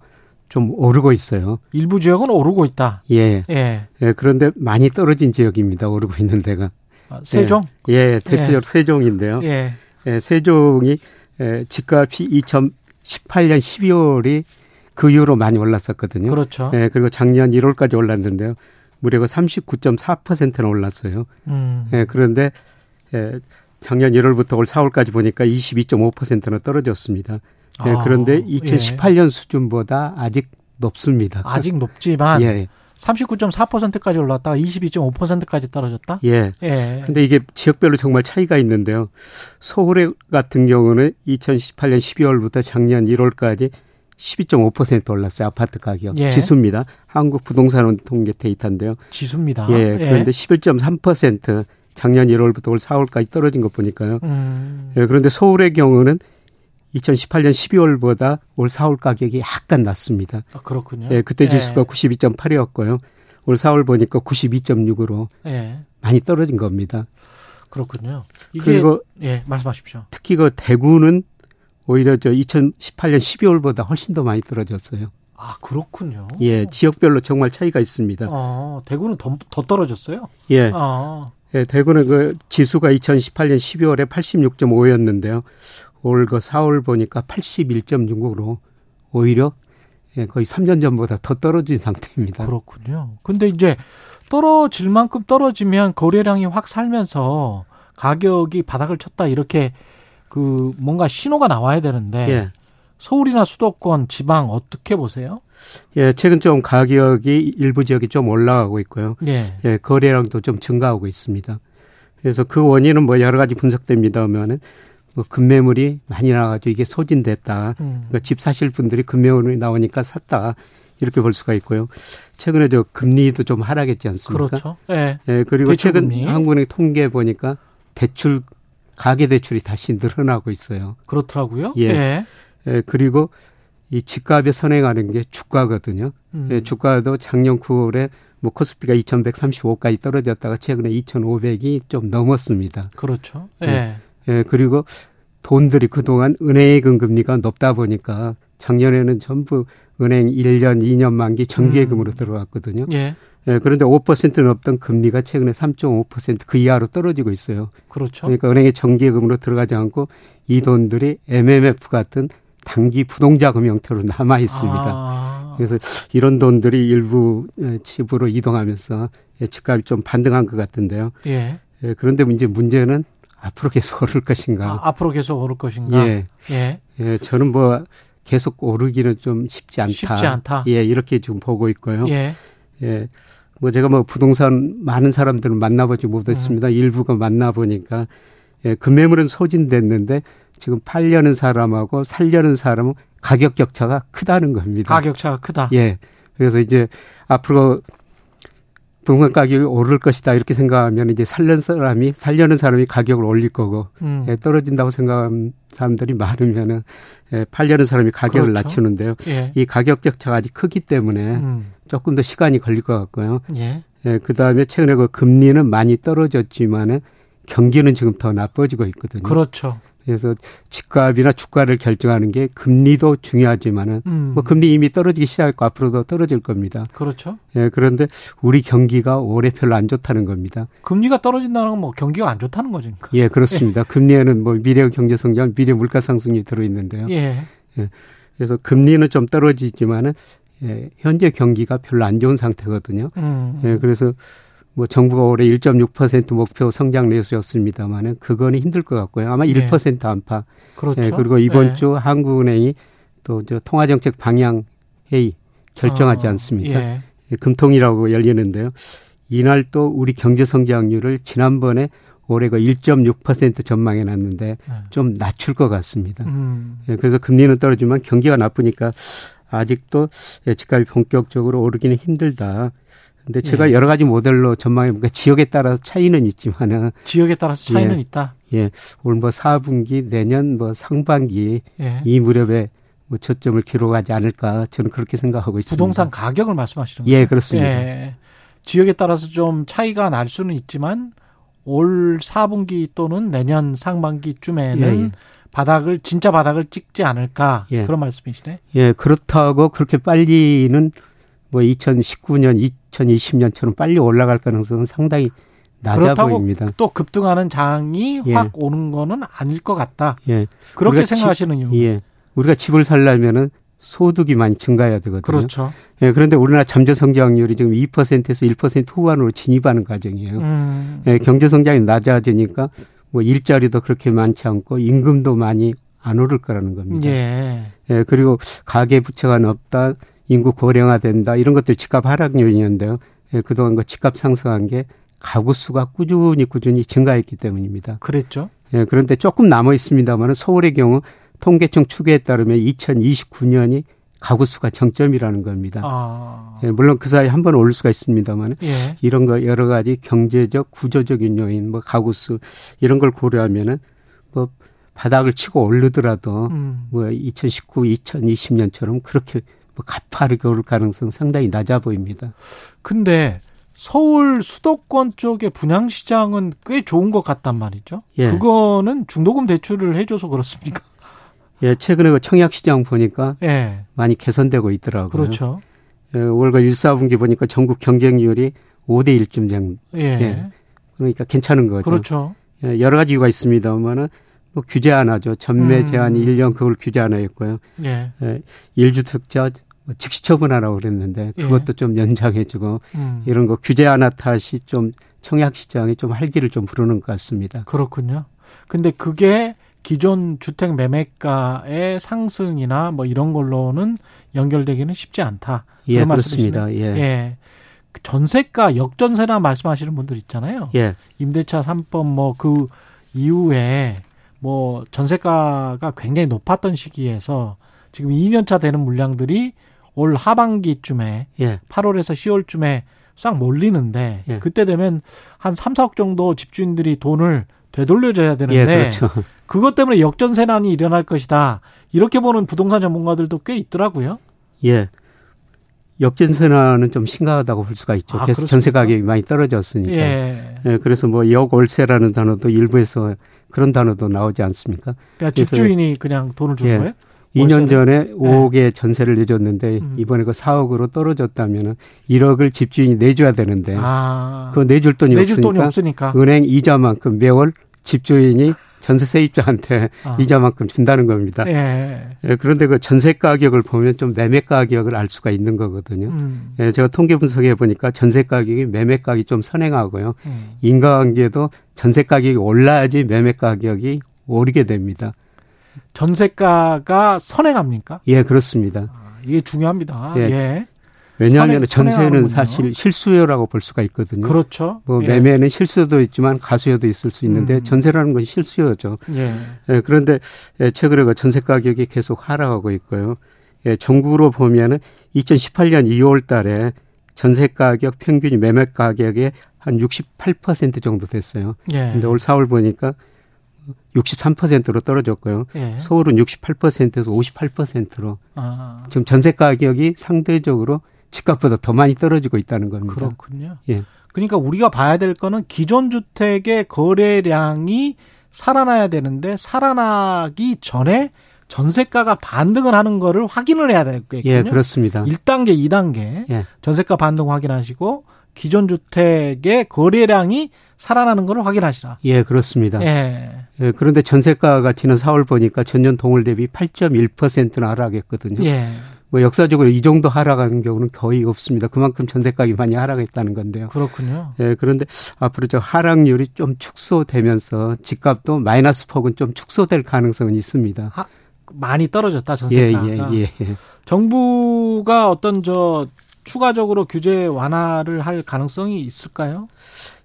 좀 오르고 있어요. 일부 지역은 오르고 있다. 예. 예. 예, 그런데 많이 떨어진 지역입니다. 오르고 있는 데가. 아, 세종? 예, 예, 대표적으로 세종인데요. 예. 예, 세종이 예, 집값이 2018년 12월이 그 이후로 많이 올랐었거든요. 그렇죠. 예, 그리고 작년 1월까지 올랐는데요. 무려 그 39.4%나 올랐어요. 음. 예, 그런데 예, 작년 1월부터 올 4월까지 보니까 22.5%나 떨어졌습니다. 예, 그런데 2018년 예. 수준보다 아직 높습니다. 아직 높지만 예. 39.4%까지 올랐다가 22.5%까지 떨어졌다? 예. 예. 근데 이게 지역별로 정말 차이가 있는데요. 서울 같은 경우는 2018년 12월부터 작년 1월까지 12.5% 올랐어요. 아파트 가격. 예. 지수입니다. 한국 부동산 통계 데이터인데요. 지수입니다. 예. 그런데 예. 11.3% 작년 1월부터 올 4월까지 떨어진 거 보니까요. 음. 예. 그런데 서울의 경우는 2018년 12월보다 올 4월 가격이 약간 낮습니다. 아, 그렇군요. 예, 그때 예. 지수가 92.8이었고요. 올 4월 보니까 92.6으로 예. 많이 떨어진 겁니다. 그렇군요. 그리고 예, 말씀하십시오. 특히 그 대구는 오히려 저 2018년 12월보다 훨씬 더 많이 떨어졌어요. 아, 그렇군요. 예, 지역별로 정말 차이가 있습니다. 아, 대구는 더, 더 떨어졌어요? 예. 아. 예, 대구는 그 지수가 2018년 12월에 86.5였는데요. 올 그 4월 보니까 81.6으로 오히려 예, 거의 3년 전보다 더 떨어진 상태입니다. 그렇군요. 근데 이제 떨어질 만큼 떨어지면 거래량이 확 살면서 가격이 바닥을 쳤다 이렇게 그 뭔가 신호가 나와야 되는데 예. 서울이나 수도권 지방 어떻게 보세요? 예, 최근 좀 가격이 일부 지역이 좀 올라가고 있고요. 예. 예, 거래량도 좀 증가하고 있습니다. 그래서 그 원인은 뭐 여러 가지 분석됩니다만은 뭐 급매물이 많이 나와가지고 이게 소진됐다. 음. 그러니까 집 사실 분들이 급매물이 나오니까 샀다. 이렇게 볼 수가 있고요. 최근에 저 금리도 좀 하락했지 않습니까? 그렇죠. 예. 예 그리고 최근 한국은행 통계 보니까 대출 가계 대출이 다시 늘어나고 있어요. 그렇더라고요. 예. 예. 예 그리고 이 집값에 선행하는 게 주가거든요. 음. 예, 주가도 작년 9월에 뭐 코스피가 2,135까지 떨어졌다가 최근에 2,500이 좀 넘었습니다. 그렇죠. 예. 예. 예, 그리고 돈들이 그동안 은행의 금리가 높다 보니까 작년에는 전부 은행 1년, 2년 만기 정기예금으로 음. 들어왔거든요. 예. 예, 그런데 5% 넘던 금리가 최근에 3.5%그 이하로 떨어지고 있어요. 그렇죠. 그러니까 은행의 정기예금으로 들어가지 않고 이 돈들이 MMF 같은 단기 부동자금 형태로 남아 있습니다. 아. 그래서 이런 돈들이 일부 집으로 이동하면서 집값이 좀 반등한 것 같은데요. 예. 예, 그런데 이제 문제는 앞으로 계속 오를 것인가? 아, 앞으로 계속 오를 것인가? 예. 예. 예. 저는 뭐 계속 오르기는 좀 쉽지 않다. 쉽지 않다. 예, 이렇게 지금 보고 있고요. 예. 예. 뭐 제가 뭐 부동산 많은 사람들을 만나보지 못했습니다. 음. 일부가 만나보니까 예, 금매물은 소진됐는데 지금 팔려는 사람하고 살려는 사람은 가격 격차가 크다는 겁니다. 가격 차가 크다. 예. 그래서 이제 앞으로 부동산 가격이 오를 것이다 이렇게 생각하면 이제 살려는 사람이 살려는 사람이 가격을 올릴 거고 음. 예, 떨어진다고 생각하는 사람들이 많으면은 예, 팔려는 사람이 가격을 그렇죠. 낮추는데요. 예. 이 가격 격차가 아직 크기 때문에 음. 조금 더 시간이 걸릴 것 같고요. 예. 예, 그다음에 최근에 그 금리는 많이 떨어졌지만은 경기는 지금 더 나빠지고 있거든요. 그렇죠. 그래서 집값이나 주가를 결정하는 게 금리도 중요하지만은 음. 뭐 금리 이미 떨어지기 시작했고 앞으로도 떨어질 겁니다. 그렇죠. 예, 그런데 우리 경기가 올해 별로 안 좋다는 겁니다. 금리가 떨어진다는 건 뭐 경기가 안 좋다는 거죠. 예, 그렇습니다. 예. 금리에는 뭐 미래 경제 성장, 미래 물가 상승이 들어 있는데요. 예. 예. 그래서 금리는 좀 떨어지지만은 예, 현재 경기가 별로 안 좋은 상태거든요. 음. 예, 그래서 뭐 정부가 올해 1.6% 목표 성장 내수였습니다만은 그거는 힘들 것 같고요. 아마 1% 네. 안팎. 그렇죠. 예, 그리고 이번 네. 주 한국은행이 또 저 통화정책 방향 회의 결정하지 어, 않습니까? 예. 예. 금통이라고 열리는데요. 이날 또 우리 경제 성장률을 지난번에 올해 그1.6% 전망해 놨는데 네. 좀 낮출 것 같습니다. 음. 예, 그래서 금리는 떨어지만 경기가 나쁘니까 아직도 집값이 본격적으로 오르기는 힘들다. 근데 제가 예. 여러 가지 모델로 전망해 보니까 지역에 따라서 차이는 있지만은 지역에 따라서 차이는 예. 있다. 예. 올 뭐 4분기 내년 뭐 상반기 예. 이 무렵에 뭐 저점을 기록하지 않을까 저는 그렇게 생각하고 있습니다. 부동산 가격을 말씀하시는 거예요? 예, 그렇습니다. 예. 지역에 따라서 좀 차이가 날 수는 있지만 올 4분기 또는 내년 상반기쯤에는 예, 예. 바닥을 진짜 바닥을 찍지 않을까 예. 그런 말씀이시네. 예, 그렇다고 그렇게 빨리는 뭐 2019년, 2020년처럼 빨리 올라갈 가능성은 상당히 낮아 보입니다. 또 급등하는 장이 예. 확 오는 거는 아닐 것 같다. 예. 그렇게 생각하시는 이유. 예. 우리가 집을 살려면은 소득이 많이 증가해야 되거든요. 그렇죠. 예, 그런데 우리나라 잠재 성장률이 지금 2%에서 1% 후반으로 진입하는 과정이에요. 음. 예, 경제 성장이 낮아지니까 뭐 일자리도 그렇게 많지 않고 임금도 많이 안 오를 거라는 겁니다. 예. 예 그리고 가계 부채가 높다, 인구 고령화된다 이런 것들 집값 하락 요인이었는데요. 예, 그동안 그 집값 상승한 게 가구 수가 꾸준히 꾸준히 증가했기 때문입니다. 그랬죠. 예, 그런데 조금 남아 있습니다만 서울의 경우 통계청 추계에 따르면 2029년이 가구 수가 정점이라는 겁니다. 아. 예, 물론 그 사이 에한번 오를 수가 있습니다만 예. 이런 거 여러 가지 경제적 구조적인 요인 뭐 가구 수 이런 걸 고려하면은 뭐 바닥을 치고 오르더라도 음. 뭐 2019, 2020년처럼 그렇게 뭐 가파르게 오를 가능성 상당히 낮아 보입니다. 근데 서울 수도권 쪽의 분양 시장은 꽤 좋은 것 같단 말이죠. 예. 그거는 중도금 대출을 해줘서 그렇습니까? 예, 최근에 그 청약 시장 보니까 예. 많이 개선되고 있더라고요. 그렇죠. 예, 월가 1, 4분기 보니까 전국 경쟁률이 5대 1쯤 정. 예. 예. 그러니까 괜찮은 거죠. 그렇죠. 예, 여러 가지 이유가 있습니다만은 뭐 규제 하나죠. 전매 제한 음. 1년 그걸 규제 하나 했고요. 예. 예 1주택자 뭐 즉시 처분하라고 그랬는데 예. 그것도 예. 좀 연장해주고 음. 이런 거 규제 하나 탓이 좀 청약 시장이 좀 활기를 좀 부르는 것 같습니다. 그렇군요. 근데 그게 기존 주택 매매가의 상승이나 뭐 이런 걸로는 연결되기는 쉽지 않다. 예, 그렇습니다. 예. 예. 전세가 역전세나 말씀하시는 분들 있잖아요. 예. 임대차 3법 뭐 그 이후에 뭐 전세가가 굉장히 높았던 시기에서 지금 2년차 되는 물량들이 올 하반기쯤에 예. 8월에서 10월쯤에 싹 몰리는데 예. 그때 되면 한 3, 4억 정도 집주인들이 돈을 되돌려줘야 되는데 예, 그렇죠. 그것 때문에 역전세난이 일어날 것이다. 이렇게 보는 부동산 전문가들도 꽤 있더라고요. 예. 역전세난은 좀 심각하다고 볼 수가 있죠. 아, 계속 전세 가격이 많이 떨어졌으니까. 예. 예. 그래서 뭐 역월세라는 단어도 일부에서 그런 단어도 나오지 않습니까? 그러니까 집주인이 그냥 돈을 준 예. 거예요? 2년 전에 5억의 네. 전세를 내줬는데 음. 이번에 그 4억으로 떨어졌다면은 1억을 집주인이 내줘야 되는데 아. 그거 내줄 돈이 내줄 없으니까, 돈이 없으니까 은행 이자만큼 매월 집주인이 전세 세입자한테 아. 이자만큼 준다는 겁니다. 예. 예, 그런데 그 전세 가격을 보면 좀 매매 가격을 알 수가 있는 거거든요. 음. 예, 제가 통계 분석해 보니까 전세 가격이 매매 가격이 좀 선행하고요. 음. 인과관계도 전세 가격이 올라야지 매매 가격이 오르게 됩니다. 전세가가 선행합니까? 예, 그렇습니다. 아, 이게 중요합니다. 예. 예. 왜냐하면 선행, 전세는 사실 실수요라고 볼 수가 있거든요. 그렇죠. 뭐 예. 매매는 실수도 있지만 가수요도 있을 수 있는데 음. 전세라는 건 실수요죠. 예. 예 그런데 예, 최근에 그 전세 가격이 계속 하락하고 있고요. 예, 전국으로 보면은 2018년 2월 달에 전세 가격 평균이 매매 가격의 한 68% 정도 됐어요. 예. 근데 올 4월 보니까 63%로 떨어졌고요. 예. 서울은 68%에서 58%로 아. 지금 전세 가격이 상대적으로 집값보다 더 많이 떨어지고 있다는 겁니다. 그렇군요. 예. 그러니까 우리가 봐야 될 거는 기존 주택의 거래량이 살아나야 되는데 살아나기 전에 전세가가 반등을 하는 거를 확인을 해야 되겠군요. 예, 그렇습니다. 1단계, 2단계 예. 전세가 반등 확인하시고 기존 주택의 거래량이 살아나는 것을 확인하시라. 예, 그렇습니다. 예. 예 그런데 전세가가 지난 4월 보니까 전년 동월 대비 8.1%나 하락했거든요. 예. 뭐 역사적으로 이 정도 하락하는 경우는 거의 없습니다. 그만큼 전세가격이 많이 하락했다는 건데요. 그렇군요. 예, 그런데 앞으로 저 하락률이 좀 축소되면서 집값도 마이너스 폭은 좀 축소될 가능성은 있습니다. 하, 많이 떨어졌다 전세가가. 예, 예, 예, 예. 정부가 어떤 저 추가적으로 규제 완화를 할 가능성이 있을까요?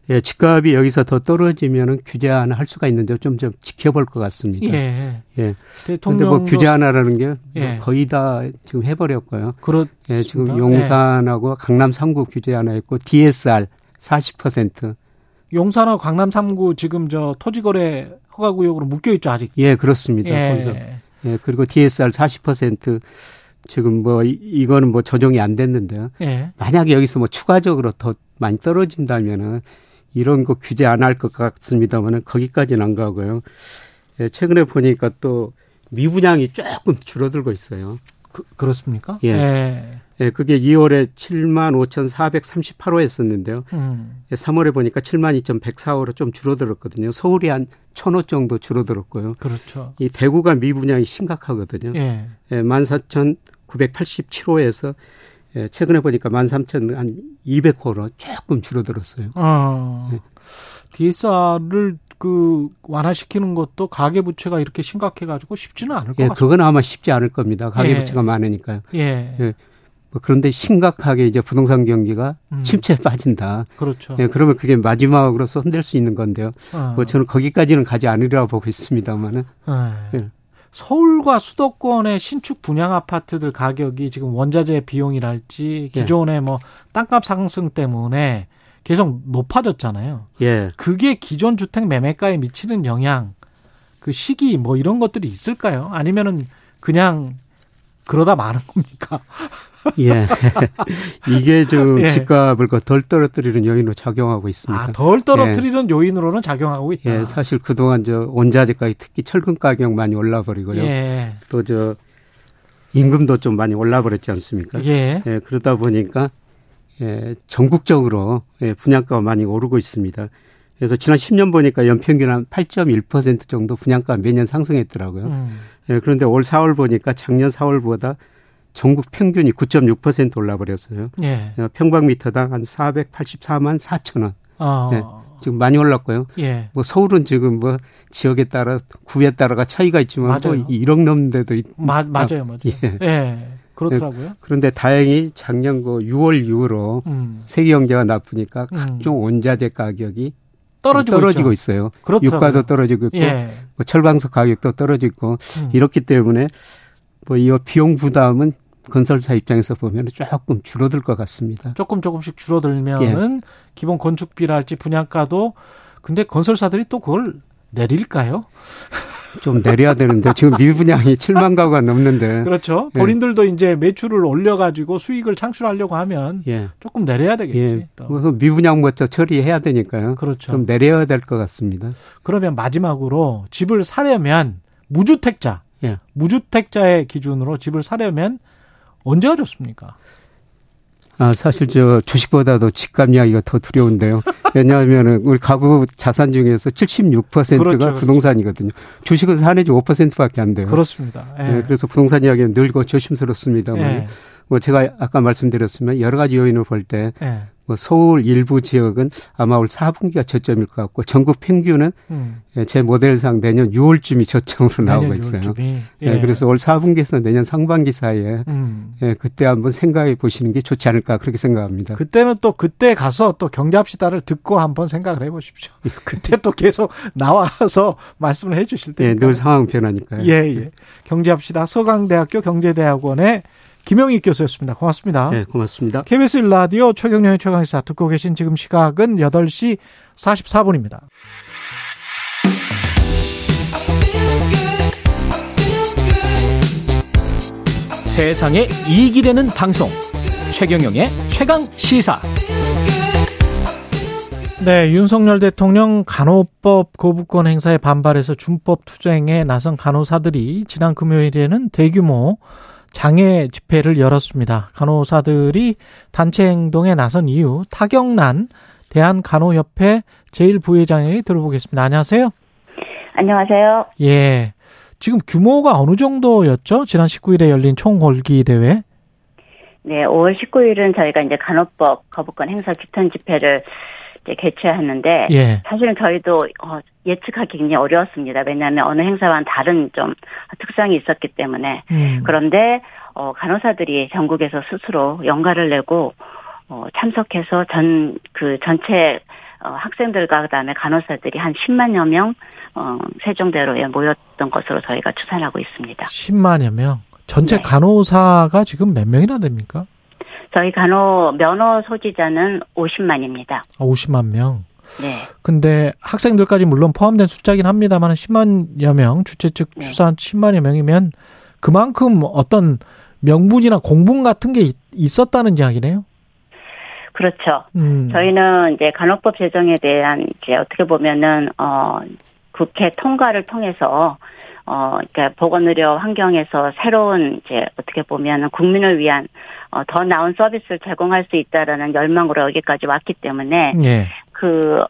예, 집값이 여기서 더 떨어지면은 규제 하나 할 수가 있는데 좀 좀 지켜볼 것 같습니다. 예. 예. 대통령 뭐 규제 하나라는 게 예. 거의 다 지금 해버렸고요. 그렇. 예, 지금 용산하고 예. 강남 3구 규제 하나 있고 DSR 40%. 용산하고 강남 3구 지금 저 토지거래 허가구역으로 묶여 있죠 아직. 예, 그렇습니다. 예. 예, 그리고 DSR 40% 지금 뭐 이 거는 뭐 조정이 안 됐는데요. 예. 만약에 여기서 뭐 추가적으로 더 많이 떨어진다면은 이런 거 규제 안 할 것 같습니다만은 거기까지는 안 가고요. 예, 최근에 보니까 또 미분양이 조금 줄어들고 있어요. 그, 렇습니까 예. 예. 예. 그게 2월에 7만 5,438호 했었는데요. 음. 예, 3월에 보니까 7만 2,104호로 좀 줄어들었거든요. 서울이 한 1,000호 정도 줄어들었고요. 그렇죠. 이 대구가 미분양이 심각하거든요. 예. 예 14,987호에서 예, 최근에 보니까 13,200호로 조금 줄어들었어요. 아, 예. DSR을 그 완화시키는 것도 가계 부채가 이렇게 심각해 가지고 쉽지는 않을 것 예, 같습니다. 그건 아마 쉽지 않을 겁니다. 가계 예. 부채가 많으니까요. 예. 예. 뭐 그런데 심각하게 이제 부동산 경기가 음. 침체에 빠진다. 그렇죠. 예, 그러면 그게 마지막으로서 흔들 수 있는 건데요. 어. 뭐 저는 거기까지는 가지 않으리라 보고 있습니다만은. 예. 예. 서울과 수도권의 신축 분양 아파트들 가격이 지금 원자재 비용이랄지 예. 기존의 뭐 땅값 상승 때문에 계속 높아졌잖아요. 예. 그게 기존 주택 매매가에 미치는 영향, 그 시기 뭐 이런 것들이 있을까요? 아니면은 그냥 그러다 마는 겁니까? 예. 이게 좀 예. 집값을 그덜 떨어뜨리는 요인으로 작용하고 있습니다. 아, 덜 떨어뜨리는 요인으로는 작용하고 있다. 예, 사실 그동안 저 원자재 가격 특히 철근 가격 많이 올라 버리고요. 예. 또저 임금도 좀 많이 올라 버렸지 않습니까? 예. 그러다 보니까 예, 전국적으로 예, 분양가가 많이 오르고 있습니다. 그래서 지난 10년 보니까 연평균 한 8.1% 정도 분양가 매년 상승했더라고요. 음. 예, 그런데 올 4월 보니까 작년 4월보다 전국 평균이 9.6% 올라 버렸어요. 예. 평방미터당 한 484만 4천 원. 어. 예, 지금 많이 올랐고요. 예. 뭐 서울은 지금 뭐 지역에 따라 구에 따라가 차이가 있지만 맞아요. 뭐 1억 넘는 데도 있, 마, 맞아요, 맞아요. 예. 예. 그렇더라고요. 그런데 다행히 작년 그 6월 이후로 음. 세계 경제가 나쁘니까 음. 각종 원자재 가격이 떨어지고, 떨어지고. 있어요. 그렇더라고요. 유가도 떨어지고 있고 예. 뭐 철방석 가격도 떨어지고 있고 음. 이렇기 때문에 뭐이 비용 부담은 건설사 입장에서 보면 조금 줄어들 것 같습니다. 조금 조금씩 줄어들면은 예. 기본 건축비랄지 분양가도 근데 건설사들이 또 그걸 내릴까요? 좀 내려야 되는데 지금 미분양이 7만 가구가 넘는데 그렇죠. 예. 본인들도 이제 매출을 올려가지고 수익을 창출하려고 하면 예. 조금 내려야 되겠지. 예. 또. 그래서 미분양부터 처리해야 되니까요. 그렇죠. 좀 내려야 될 것 같습니다. 그러면 마지막으로 집을 사려면 무주택자, 예. 무주택자의 기준으로 집을 사려면 언제가 좋습니까? 아, 사실 저 주식보다도 집값 이야기가 더 두려운데요. 왜냐하면은 우리 가구 자산 중에서 76%가 그렇죠, 그렇죠. 부동산이거든요. 주식은 사내지 5%밖에 안 돼요. 그렇습니다. 예. 예, 그래서 부동산 이야기는 늘고 조심스럽습니다만 예. 뭐 제가 아까 말씀드렸으면 여러 가지 요인을 볼때 예. 뭐 서울 일부 지역은 아마 올 4분기가 저점일 것 같고 전국 평균은 음. 예, 제 모델상 내년 6월쯤이 저점으로 나오고 있어요. 6월쯤이. 예. 예. 그래서 올 4분기에서 내년 상반기 사이에 음. 예, 그때 한번 생각해 보시는 게 좋지 않을까 그렇게 생각합니다. 그때는 또 그때 가서 또 경제합시다를 듣고 한번 생각을 해 보십시오. 그때 또 계속 나와서 말씀을 해 주실 예, 테니까. 늘 상황 변하니까요. 예, 예. 경제합시다. 서강대학교 경제대학원의 김영익 교수였습니다. 고맙습니다. 네, 고맙습니다. KBS 일라디오 최경련의 최강시사 듣고 계신 지금 시각은 8시 44분입니다. 세상에 이익이 되는 방송 최경영의 최강 시사 네, 윤석열 대통령 간호법 거부권 행사에 반발해서 준법 투쟁에 나선 간호사들이 지난 금요일에는 대규모 장애 집회를 열었습니다. 간호사들이 단체 행동에 나선 이유 타격난 대한간호협회 제1부회장에게 들어보겠습니다. 안녕하세요. 안녕하세요. 예. 지금 규모가 어느 정도였죠? 지난 19일에 열린 총궐기 대회. 네, 5월 19일은 저희가 이제 간호법 거부권 행사 규탄 집회를 이제 개최했는데 예. 사실은 저희도 어, 예측하기 굉장히 어려웠습니다. 왜냐하면 어느 행사와는 다른 좀 특성이 있었기 때문에 음. 그런데 어, 간호사들이 전국에서 스스로 연가를 내고 어, 참석해서 전 그 전체 어, 학생들과 그다음에 간호사들이 한 10만여 명 어, 세종대로에 모였던 것으로 저희가 추산하고 있습니다. 10만여 명. 전체 네. 간호사가 지금 몇 명이나 됩니까? 저희 간호 면허 소지자는 50만입니다. 50만 명. 네. 근데 학생들까지 물론 포함된 숫자긴 합니다만 10만여 명, 주최 측 네. 추산 10만여 명이면 그만큼 어떤 명분이나 공분 같은 게 있- 있었다는 이야기네요. 그렇죠. 음. 저희는 이제 간호법 제정에 대한 이제 어떻게 보면은 어 국회 통과를 통해서 어 그러니까 보건의료 환경에서 새로운 이제 어떻게 보면은 국민을 위한 어, 더 나은 서비스를 제공할 수 있다라는 열망으로 여기까지 왔기 때문에 예. 그,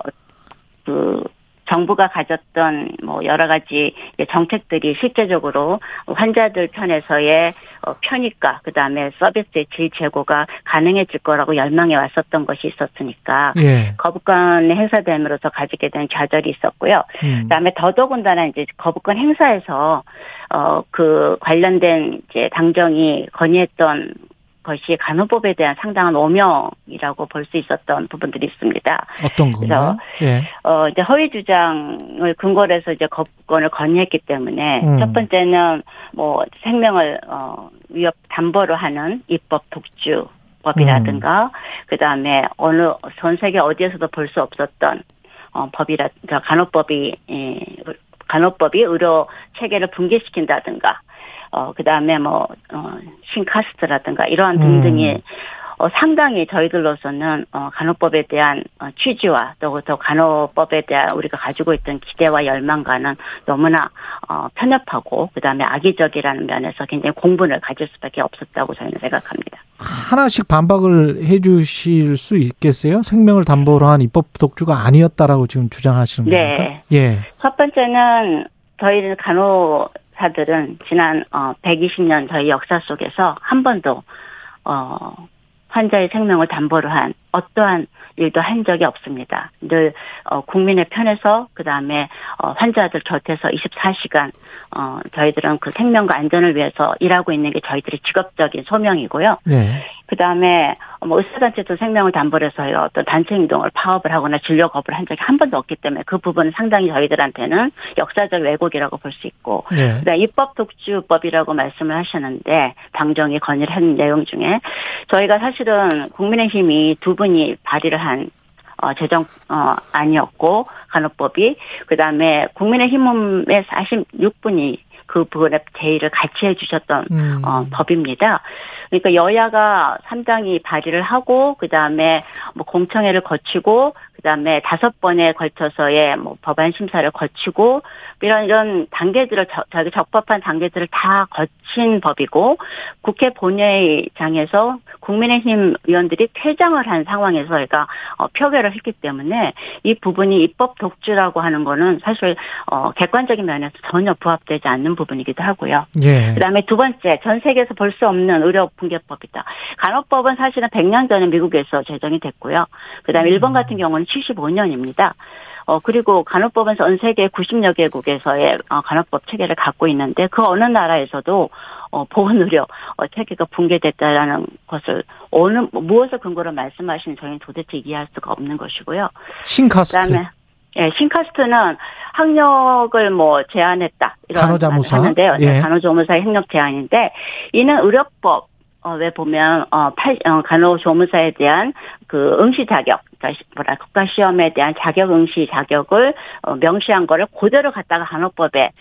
그, 정부가 가졌던 뭐 여러 가지 정책들이 실제적으로 환자들 편에서의 어, 편의과 그다음에 서비스의 질 제고가 가능해질 거라고 열망해 왔었던 것이 있었으니까 예. 거부권 행사됨으로써 가지게 된 좌절이 있었고요. 음. 그다음에 더더군다나 이제 거부권 행사에서 어 그 관련된 이제 당정이 건의했던 것이 간호법에 대한 상당한 오명이라고 볼 수 있었던 부분들이 있습니다. 어떤 건가요? 예. 어 이제 허위 주장을 근거로 해서 이제 거부권을 건의했기 때문에 음. 첫 번째는 뭐 생명을 어 위협 담보로 하는 입법 독주 법이라든가 음. 그다음에 어느 전 세계 어디에서도 볼 수 없었던 어 법이라 그러니까 간호법이 예, 간호법이 의료 체계를 붕괴시킨다든가 어, 그 다음에 뭐, 어, 신카스트라든가 이러한 등등이 음. 어, 상당히 저희들로서는 어, 간호법에 대한 어, 취지와 또, 또 간호법에 대한 우리가 가지고 있던 기대와 열망과는 너무나 어, 편협하고 그다음에 악의적이라는 면에서 굉장히 공분을 가질 수밖에 없었다고 저희는 생각합니다. 하나씩 반박을 해주실 수 있겠어요? 생명을 담보로 한 입법 독주가 아니었다라고 지금 주장하시는 겁니까? 네. 예. 첫 번째는 저희는 간호 사들은 지난 어 120년 저희 역사 속에서 한 번도 어 환자의 생명을 담보로 한 어떠한 일도 한 적이 없습니다. 늘 어, 국민의 편에서 그 다음에 어, 환자들 곁에서 24시간 어, 저희들은 그 생명과 안전을 위해서 일하고 있는 게 저희들의 직업적인 소명이고요. 네. 그 다음에 뭐 의사단체도 생명을 담보로 해서 어떤 단체 행동을 파업을 하거나 진료 거부를 한 적이 한 번도 없기 때문에 그 부분은 상당히 저희들한테는 역사적 왜곡이라고 볼 수 있고 네. 그다음 입법 독주법이라고 말씀을 하셨는데 당정이 건의를 한 내용 중에 저희가 사실은 국민의힘이 두 분이 발의를 한 어, 재정, 어, 아니었고, 간호법이, 그 다음에 국민의힘의 46분이 그 부분에 제의를 같이 해주셨던 음. 어, 법입니다. 그러니까 여야가 상당히 발의를 하고 그 다음에 뭐 공청회를 거치고 그 다음에 다섯 번에 걸쳐서의 뭐 법안 심사를 거치고 이런 이런 단계들을 저기 적법한 단계들을 다 거친 법이고 국회 본회의장에서 국민의힘 의원들이 퇴장을 한 상황에서 저희가 어, 표결을 했기 때문에 이 부분이 입법 독주라고 하는 거는 사실 어, 객관적인 면에서 전혀 부합되지 않는 부분 이기도 하고요. 예. 그다음에 두 번째 전 세계에서 볼 수 없는 의료 붕괴법이다. 간호법은 사실은 100년 전에 미국에서 제정이 됐고요. 그다음에 일본 음. 같은 경우는 75년입니다. 어, 그리고 간호법은 전 세계 90여 개국에서의 어, 간호법 체계를 갖고 있는데 그 어느 나라에서도 어, 보건 의료 어, 체계가 붕괴됐다라는 것을 어느 무엇을 근거로 말씀하시는 저희는 도대체 이해할 수가 없는 것이고요. 신카스트. 그다음에 예, 신카스트는 학력을 뭐 제한했다 이런 간호자무사 하는데요. 네, 예. 간호조무사의 학력 제한인데 이는 의료법 어 왜 보면 어, 팔, 어 간호조무사에 대한 그 응시 자격, 그러니까 뭐라 국가 시험에 대한 자격 응시 자격을 어, 명시한 거를 그대로 갖다가 간호법에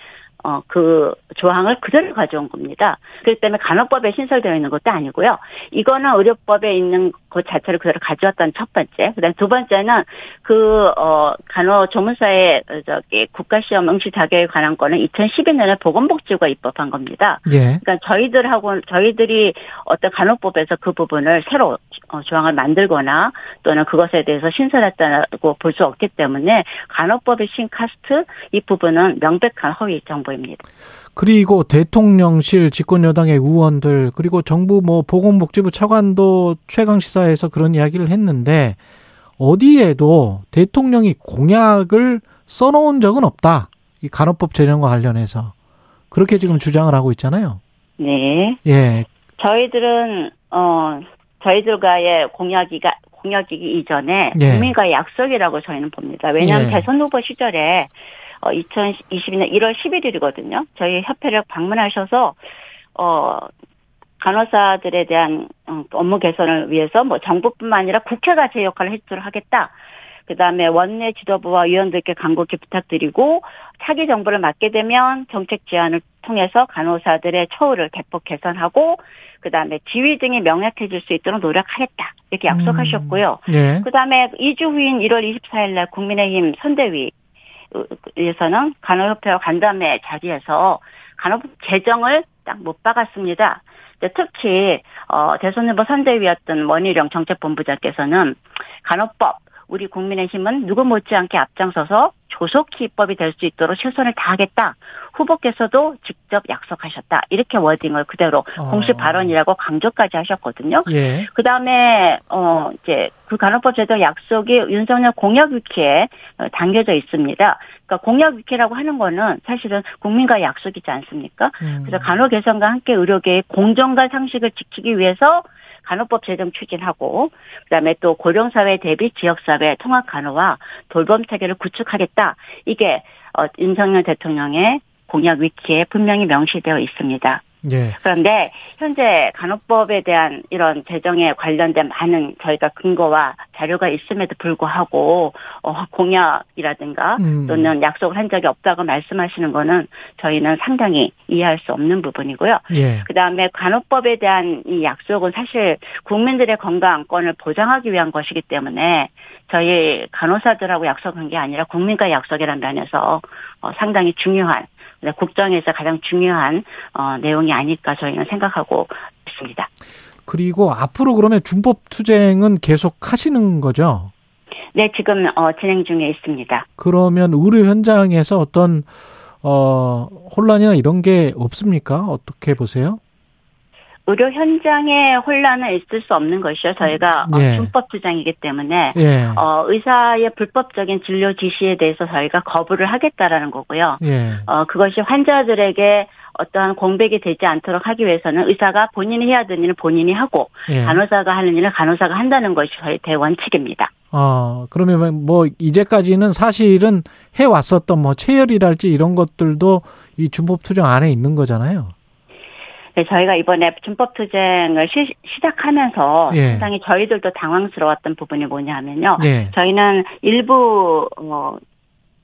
어, 그 조항을 그대로 가져온 겁니다. 그렇기 때문에 간호법에 신설되어 있는 것도 아니고요. 이거는 의료법에 있는 것 자체를 그대로 가져왔다는 첫 번째. 그 다음 두 번째는 그, 어, 간호 조문사의 저기 국가시험 응시 자격에 관한 거는 2012년에 보건복지부가 입법한 겁니다. 예. 그러니까 저희들하고, 저희들이 어떤 간호법에서 그 부분을 새로 어, 조항을 만들거나 또는 그것에 대해서 신설했다고 볼 수 없기 때문에 간호법의 신카스트 이 부분은 명백한 허위 정보 보입니다. 그리고 대통령실 집권 여당의 의원들 그리고 정부 뭐 보건복지부 차관도 최강 시사에서 그런 이야기를 했는데 어디에도 대통령이 공약을 써놓은 적은 없다. 이 간호법 제정과 관련해서 그렇게 지금 주장을 하고 있잖아요. 네. 예. 저희들은 어 저희들과의 공약이가 공약이기 이전에 예. 국민과의 약속이라고 저희는 봅니다. 왜냐하면 예. 대선 후보 시절에 어, 2022년 1월 11일이거든요. 저희 협회를 방문하셔서 어 간호사들에 대한 어, 업무 개선을 위해서 뭐 정부뿐만 아니라 국회가 제 역할을 해주도록 하겠다. 그 다음에 원내 지도부와 위원들께 간곡히 부탁드리고 차기 정부를 맡게 되면 정책 제안을 통해서 간호사들의 처우를 대폭 개선하고 그 다음에 지위 등이 명확해질 수 있도록 노력하겠다 이렇게 약속하셨고요. 음, 네. 그 다음에 2주 후인 1월 24일 날 국민의힘 선대위 에서는 간호협회와 간담회 자리에서 간호법 제정을 딱 못 박았습니다. 특히 어 대선 후보 선대위였던 원희룡 정책본부장께서는 간호법 우리 국민의힘은 누구 못지않게 앞장서서 조속히 입법이 될 수 있도록 최선을 다하겠다. 후보께서도 직접 약속하셨다. 이렇게 워딩을 그대로 어. 공식 발언이라고 강조까지 하셨거든요. 예. 그 다음에 어 이제 그 간호법 제도 약속이 윤석열 공약 위키에 담겨져 있습니다. 그러니까 공약 위키라고 하는 거는 사실은 국민과 약속이지 않습니까? 음. 그래서 간호 개선과 함께 의료계의 공정과 상식을 지키기 위해서 간호법 제정 추진하고 그다음에 또 고령 사회 대비 지역 사회 통합 간호와 돌봄 체계를 구축하겠다. 이게 어, 윤석열 대통령의 공약 위키에 분명히 명시되어 있습니다. 예. 그런데 현재 간호법에 대한 이런 재정에 관련된 많은 저희가 근거와 자료가 있음에도 불구하고 어, 공약이라든가 음. 또는 약속을 한 적이 없다고 말씀하시는 거는 저희는 상당히 이해할 수 없는 부분이고요. 예. 그다음에 간호법에 대한 이 약속은 사실 국민들의 건강권을 보장하기 위한 것이기 때문에 저희 간호사들하고 약속한 게 아니라 국민과 약속이라는 면에서 어, 상당히 중요한 국정에서 가장 중요한 어, 내용이 아닐까 저희는 생각하고 있습니다. 그리고 앞으로 그러면 준법 투쟁은 계속 하시는 거죠? 네, 지금 어, 진행 중에 있습니다. 그러면 의료 현장에서 어떤 어, 혼란이나 이런 게 없습니까? 어떻게 보세요? 의료 현장에 혼란은 있을 수 없는 것이요. 저희가 음, 예. 준법 주장이기 때문에 예. 어, 의사의 불법적인 진료 지시에 대해서 저희가 거부를 하겠다라는 거고요. 예. 어, 그것이 환자들에게 어떠한 공백이 되지 않도록 하기 위해서는 의사가 본인이 해야 되는 일을 본인이 하고 예. 간호사가 하는 일을 간호사가 한다는 것이 저희 대원칙입니다. 어, 그러면 뭐 이제까지는 사실은 해 왔었던 뭐 체열이랄지 이런 것들도 이 준법 투정 안에 있는 거잖아요. 네, 저희가 이번에 준법 투쟁을 시, 작하면서 예. 상당히 저희들도 당황스러웠던 부분이 뭐냐면요. 예. 저희는 일부 어,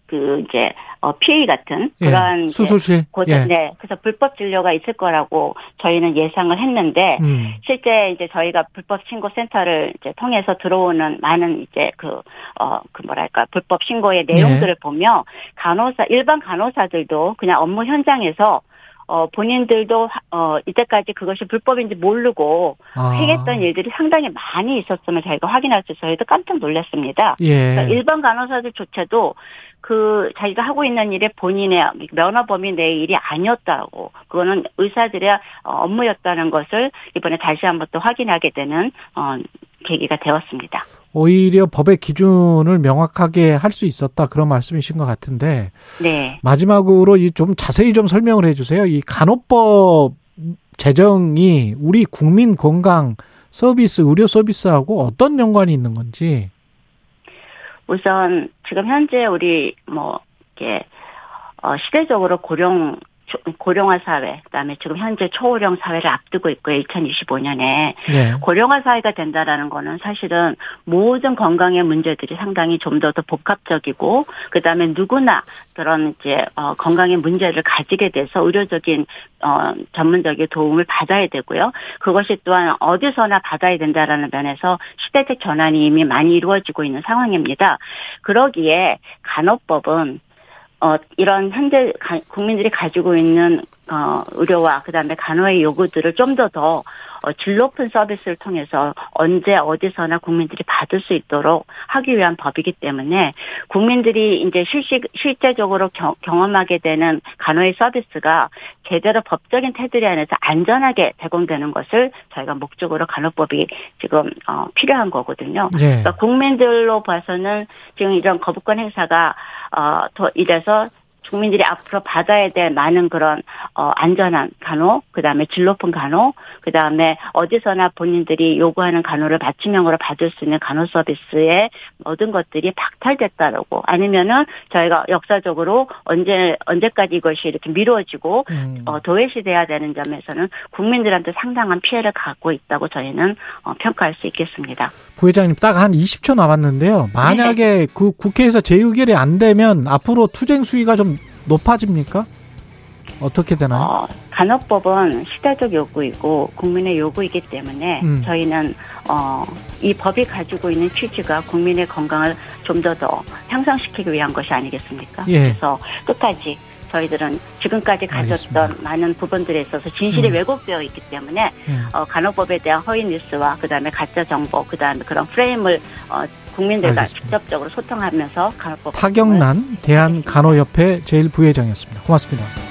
그 이제 어 PA 같은 예. 그런 예. 수술실 고대, 예. 네 그래서 불법 진료가 있을 거라고 저희는 예상을 했는데 음. 실제 이제 저희가 불법 신고 센터를 이제 통해서 들어오는 많은 이제 그 어그 그 뭐랄까 불법 신고의 내용들을 예. 보면 간호사 일반 간호사들도 그냥 업무 현장에서 어, 본인들도, 어, 이때까지 그것이 불법인지 모르고 아. 행했던 일들이 상당히 많이 있었음을 저희가 확인할 수 있어서 저희도 깜짝 놀랐습니다. 예. 그러니까 일반 간호사들조차도 그 자기가 하고 있는 일에 본인의 면허 범위 내의 일이 아니었다고 그거는 의사들의 업무였다는 것을 이번에 다시 한번 또 확인하게 되는 어, 계기가 되었습니다. 오히려 법의 기준을 명확하게 할 수 있었다 그런 말씀이신 것 같은데. 네. 마지막으로 이 좀 자세히 좀 설명을 해주세요. 이 간호법 제정이 우리 국민 건강 서비스 의료 서비스하고 어떤 연관이 있는 건지. 우선 지금 현재 우리 뭐 이렇게 어 시대적으로 고령 고령화 사회, 그다음에 지금 현재 초고령 사회를 앞두고 있고요. 2025년에 네. 고령화 사회가 된다라는 거는 사실은 모든 건강의 문제들이 상당히 좀 더 더 복합적이고 그다음에 누구나 그런 이제 어 건강의 문제를 가지게 돼서 의료적인 어 전문적인 도움을 받아야 되고요. 그것이 또한 어디서나 받아야 된다라는 면에서 시대적 전환이 이미 많이 이루어지고 있는 상황입니다. 그러기에 간호법은 어, 이런 현재 가, 국민들이 가지고 있는 어, 의료와 그다음에 간호의 요구들을 좀더더 어, 질 높은 서비스를 통해서 언제 어디서나 국민들이 받을 수 있도록 하기 위한 법이기 때문에 국민들이 이제 실시 실제적으로 경, 경험하게 되는 간호의 서비스가 제대로 법적인 테두리 안에서 안전하게 제공되는 것을 저희가 목적으로 간호법이 지금 어, 필요한 거거든요. 네. 그러니까 국민들로 봐서는 지금 이런 거부권 행사가 어, 더 이래서 국민들이 앞으로 받아야 될 많은 그런 어 안전한 간호, 그다음에 질 높은 간호, 그다음에 어디서나 본인들이 요구하는 간호를 맞춤형으로 받을 수 있는 간호 서비스의 모든 것들이 박탈됐다라고 아니면은 저희가 역사적으로 언제 언제까지 이것이 이렇게 미뤄지고 음. 어 도외시돼야 되는 점에서는 국민들한테 상당한 피해를 갖고 있다고 저희는 어 평가할 수 있겠습니다. 부회장님 딱 한 20초 남았는데요. 만약에 네. 그 국회에서 재의결이 안 되면 앞으로 투쟁 수위가 좀 높아집니까? 어떻게 되나요? 어, 간호법은 시대적 요구이고 국민의 요구이기 때문에 음. 저희는 어, 이 법이 가지고 있는 취지가 국민의 건강을 좀더더 향상시키기 위한 것이 아니겠습니까? 예. 그래서 끝까지 저희들은 지금까지 가졌던 알겠습니다. 많은 부분들에 있어서 진실이 음. 왜곡되어 있기 때문에 음. 어, 간호법에 대한 허위 뉴스와 그다음에 가짜 정보, 그다음에 그런 프레임을 어, 국민들과 알겠습니다. 직접적으로 소통하면서 간호법 타격난 대한간호협회 제일 부회장이었습니다. 고맙습니다.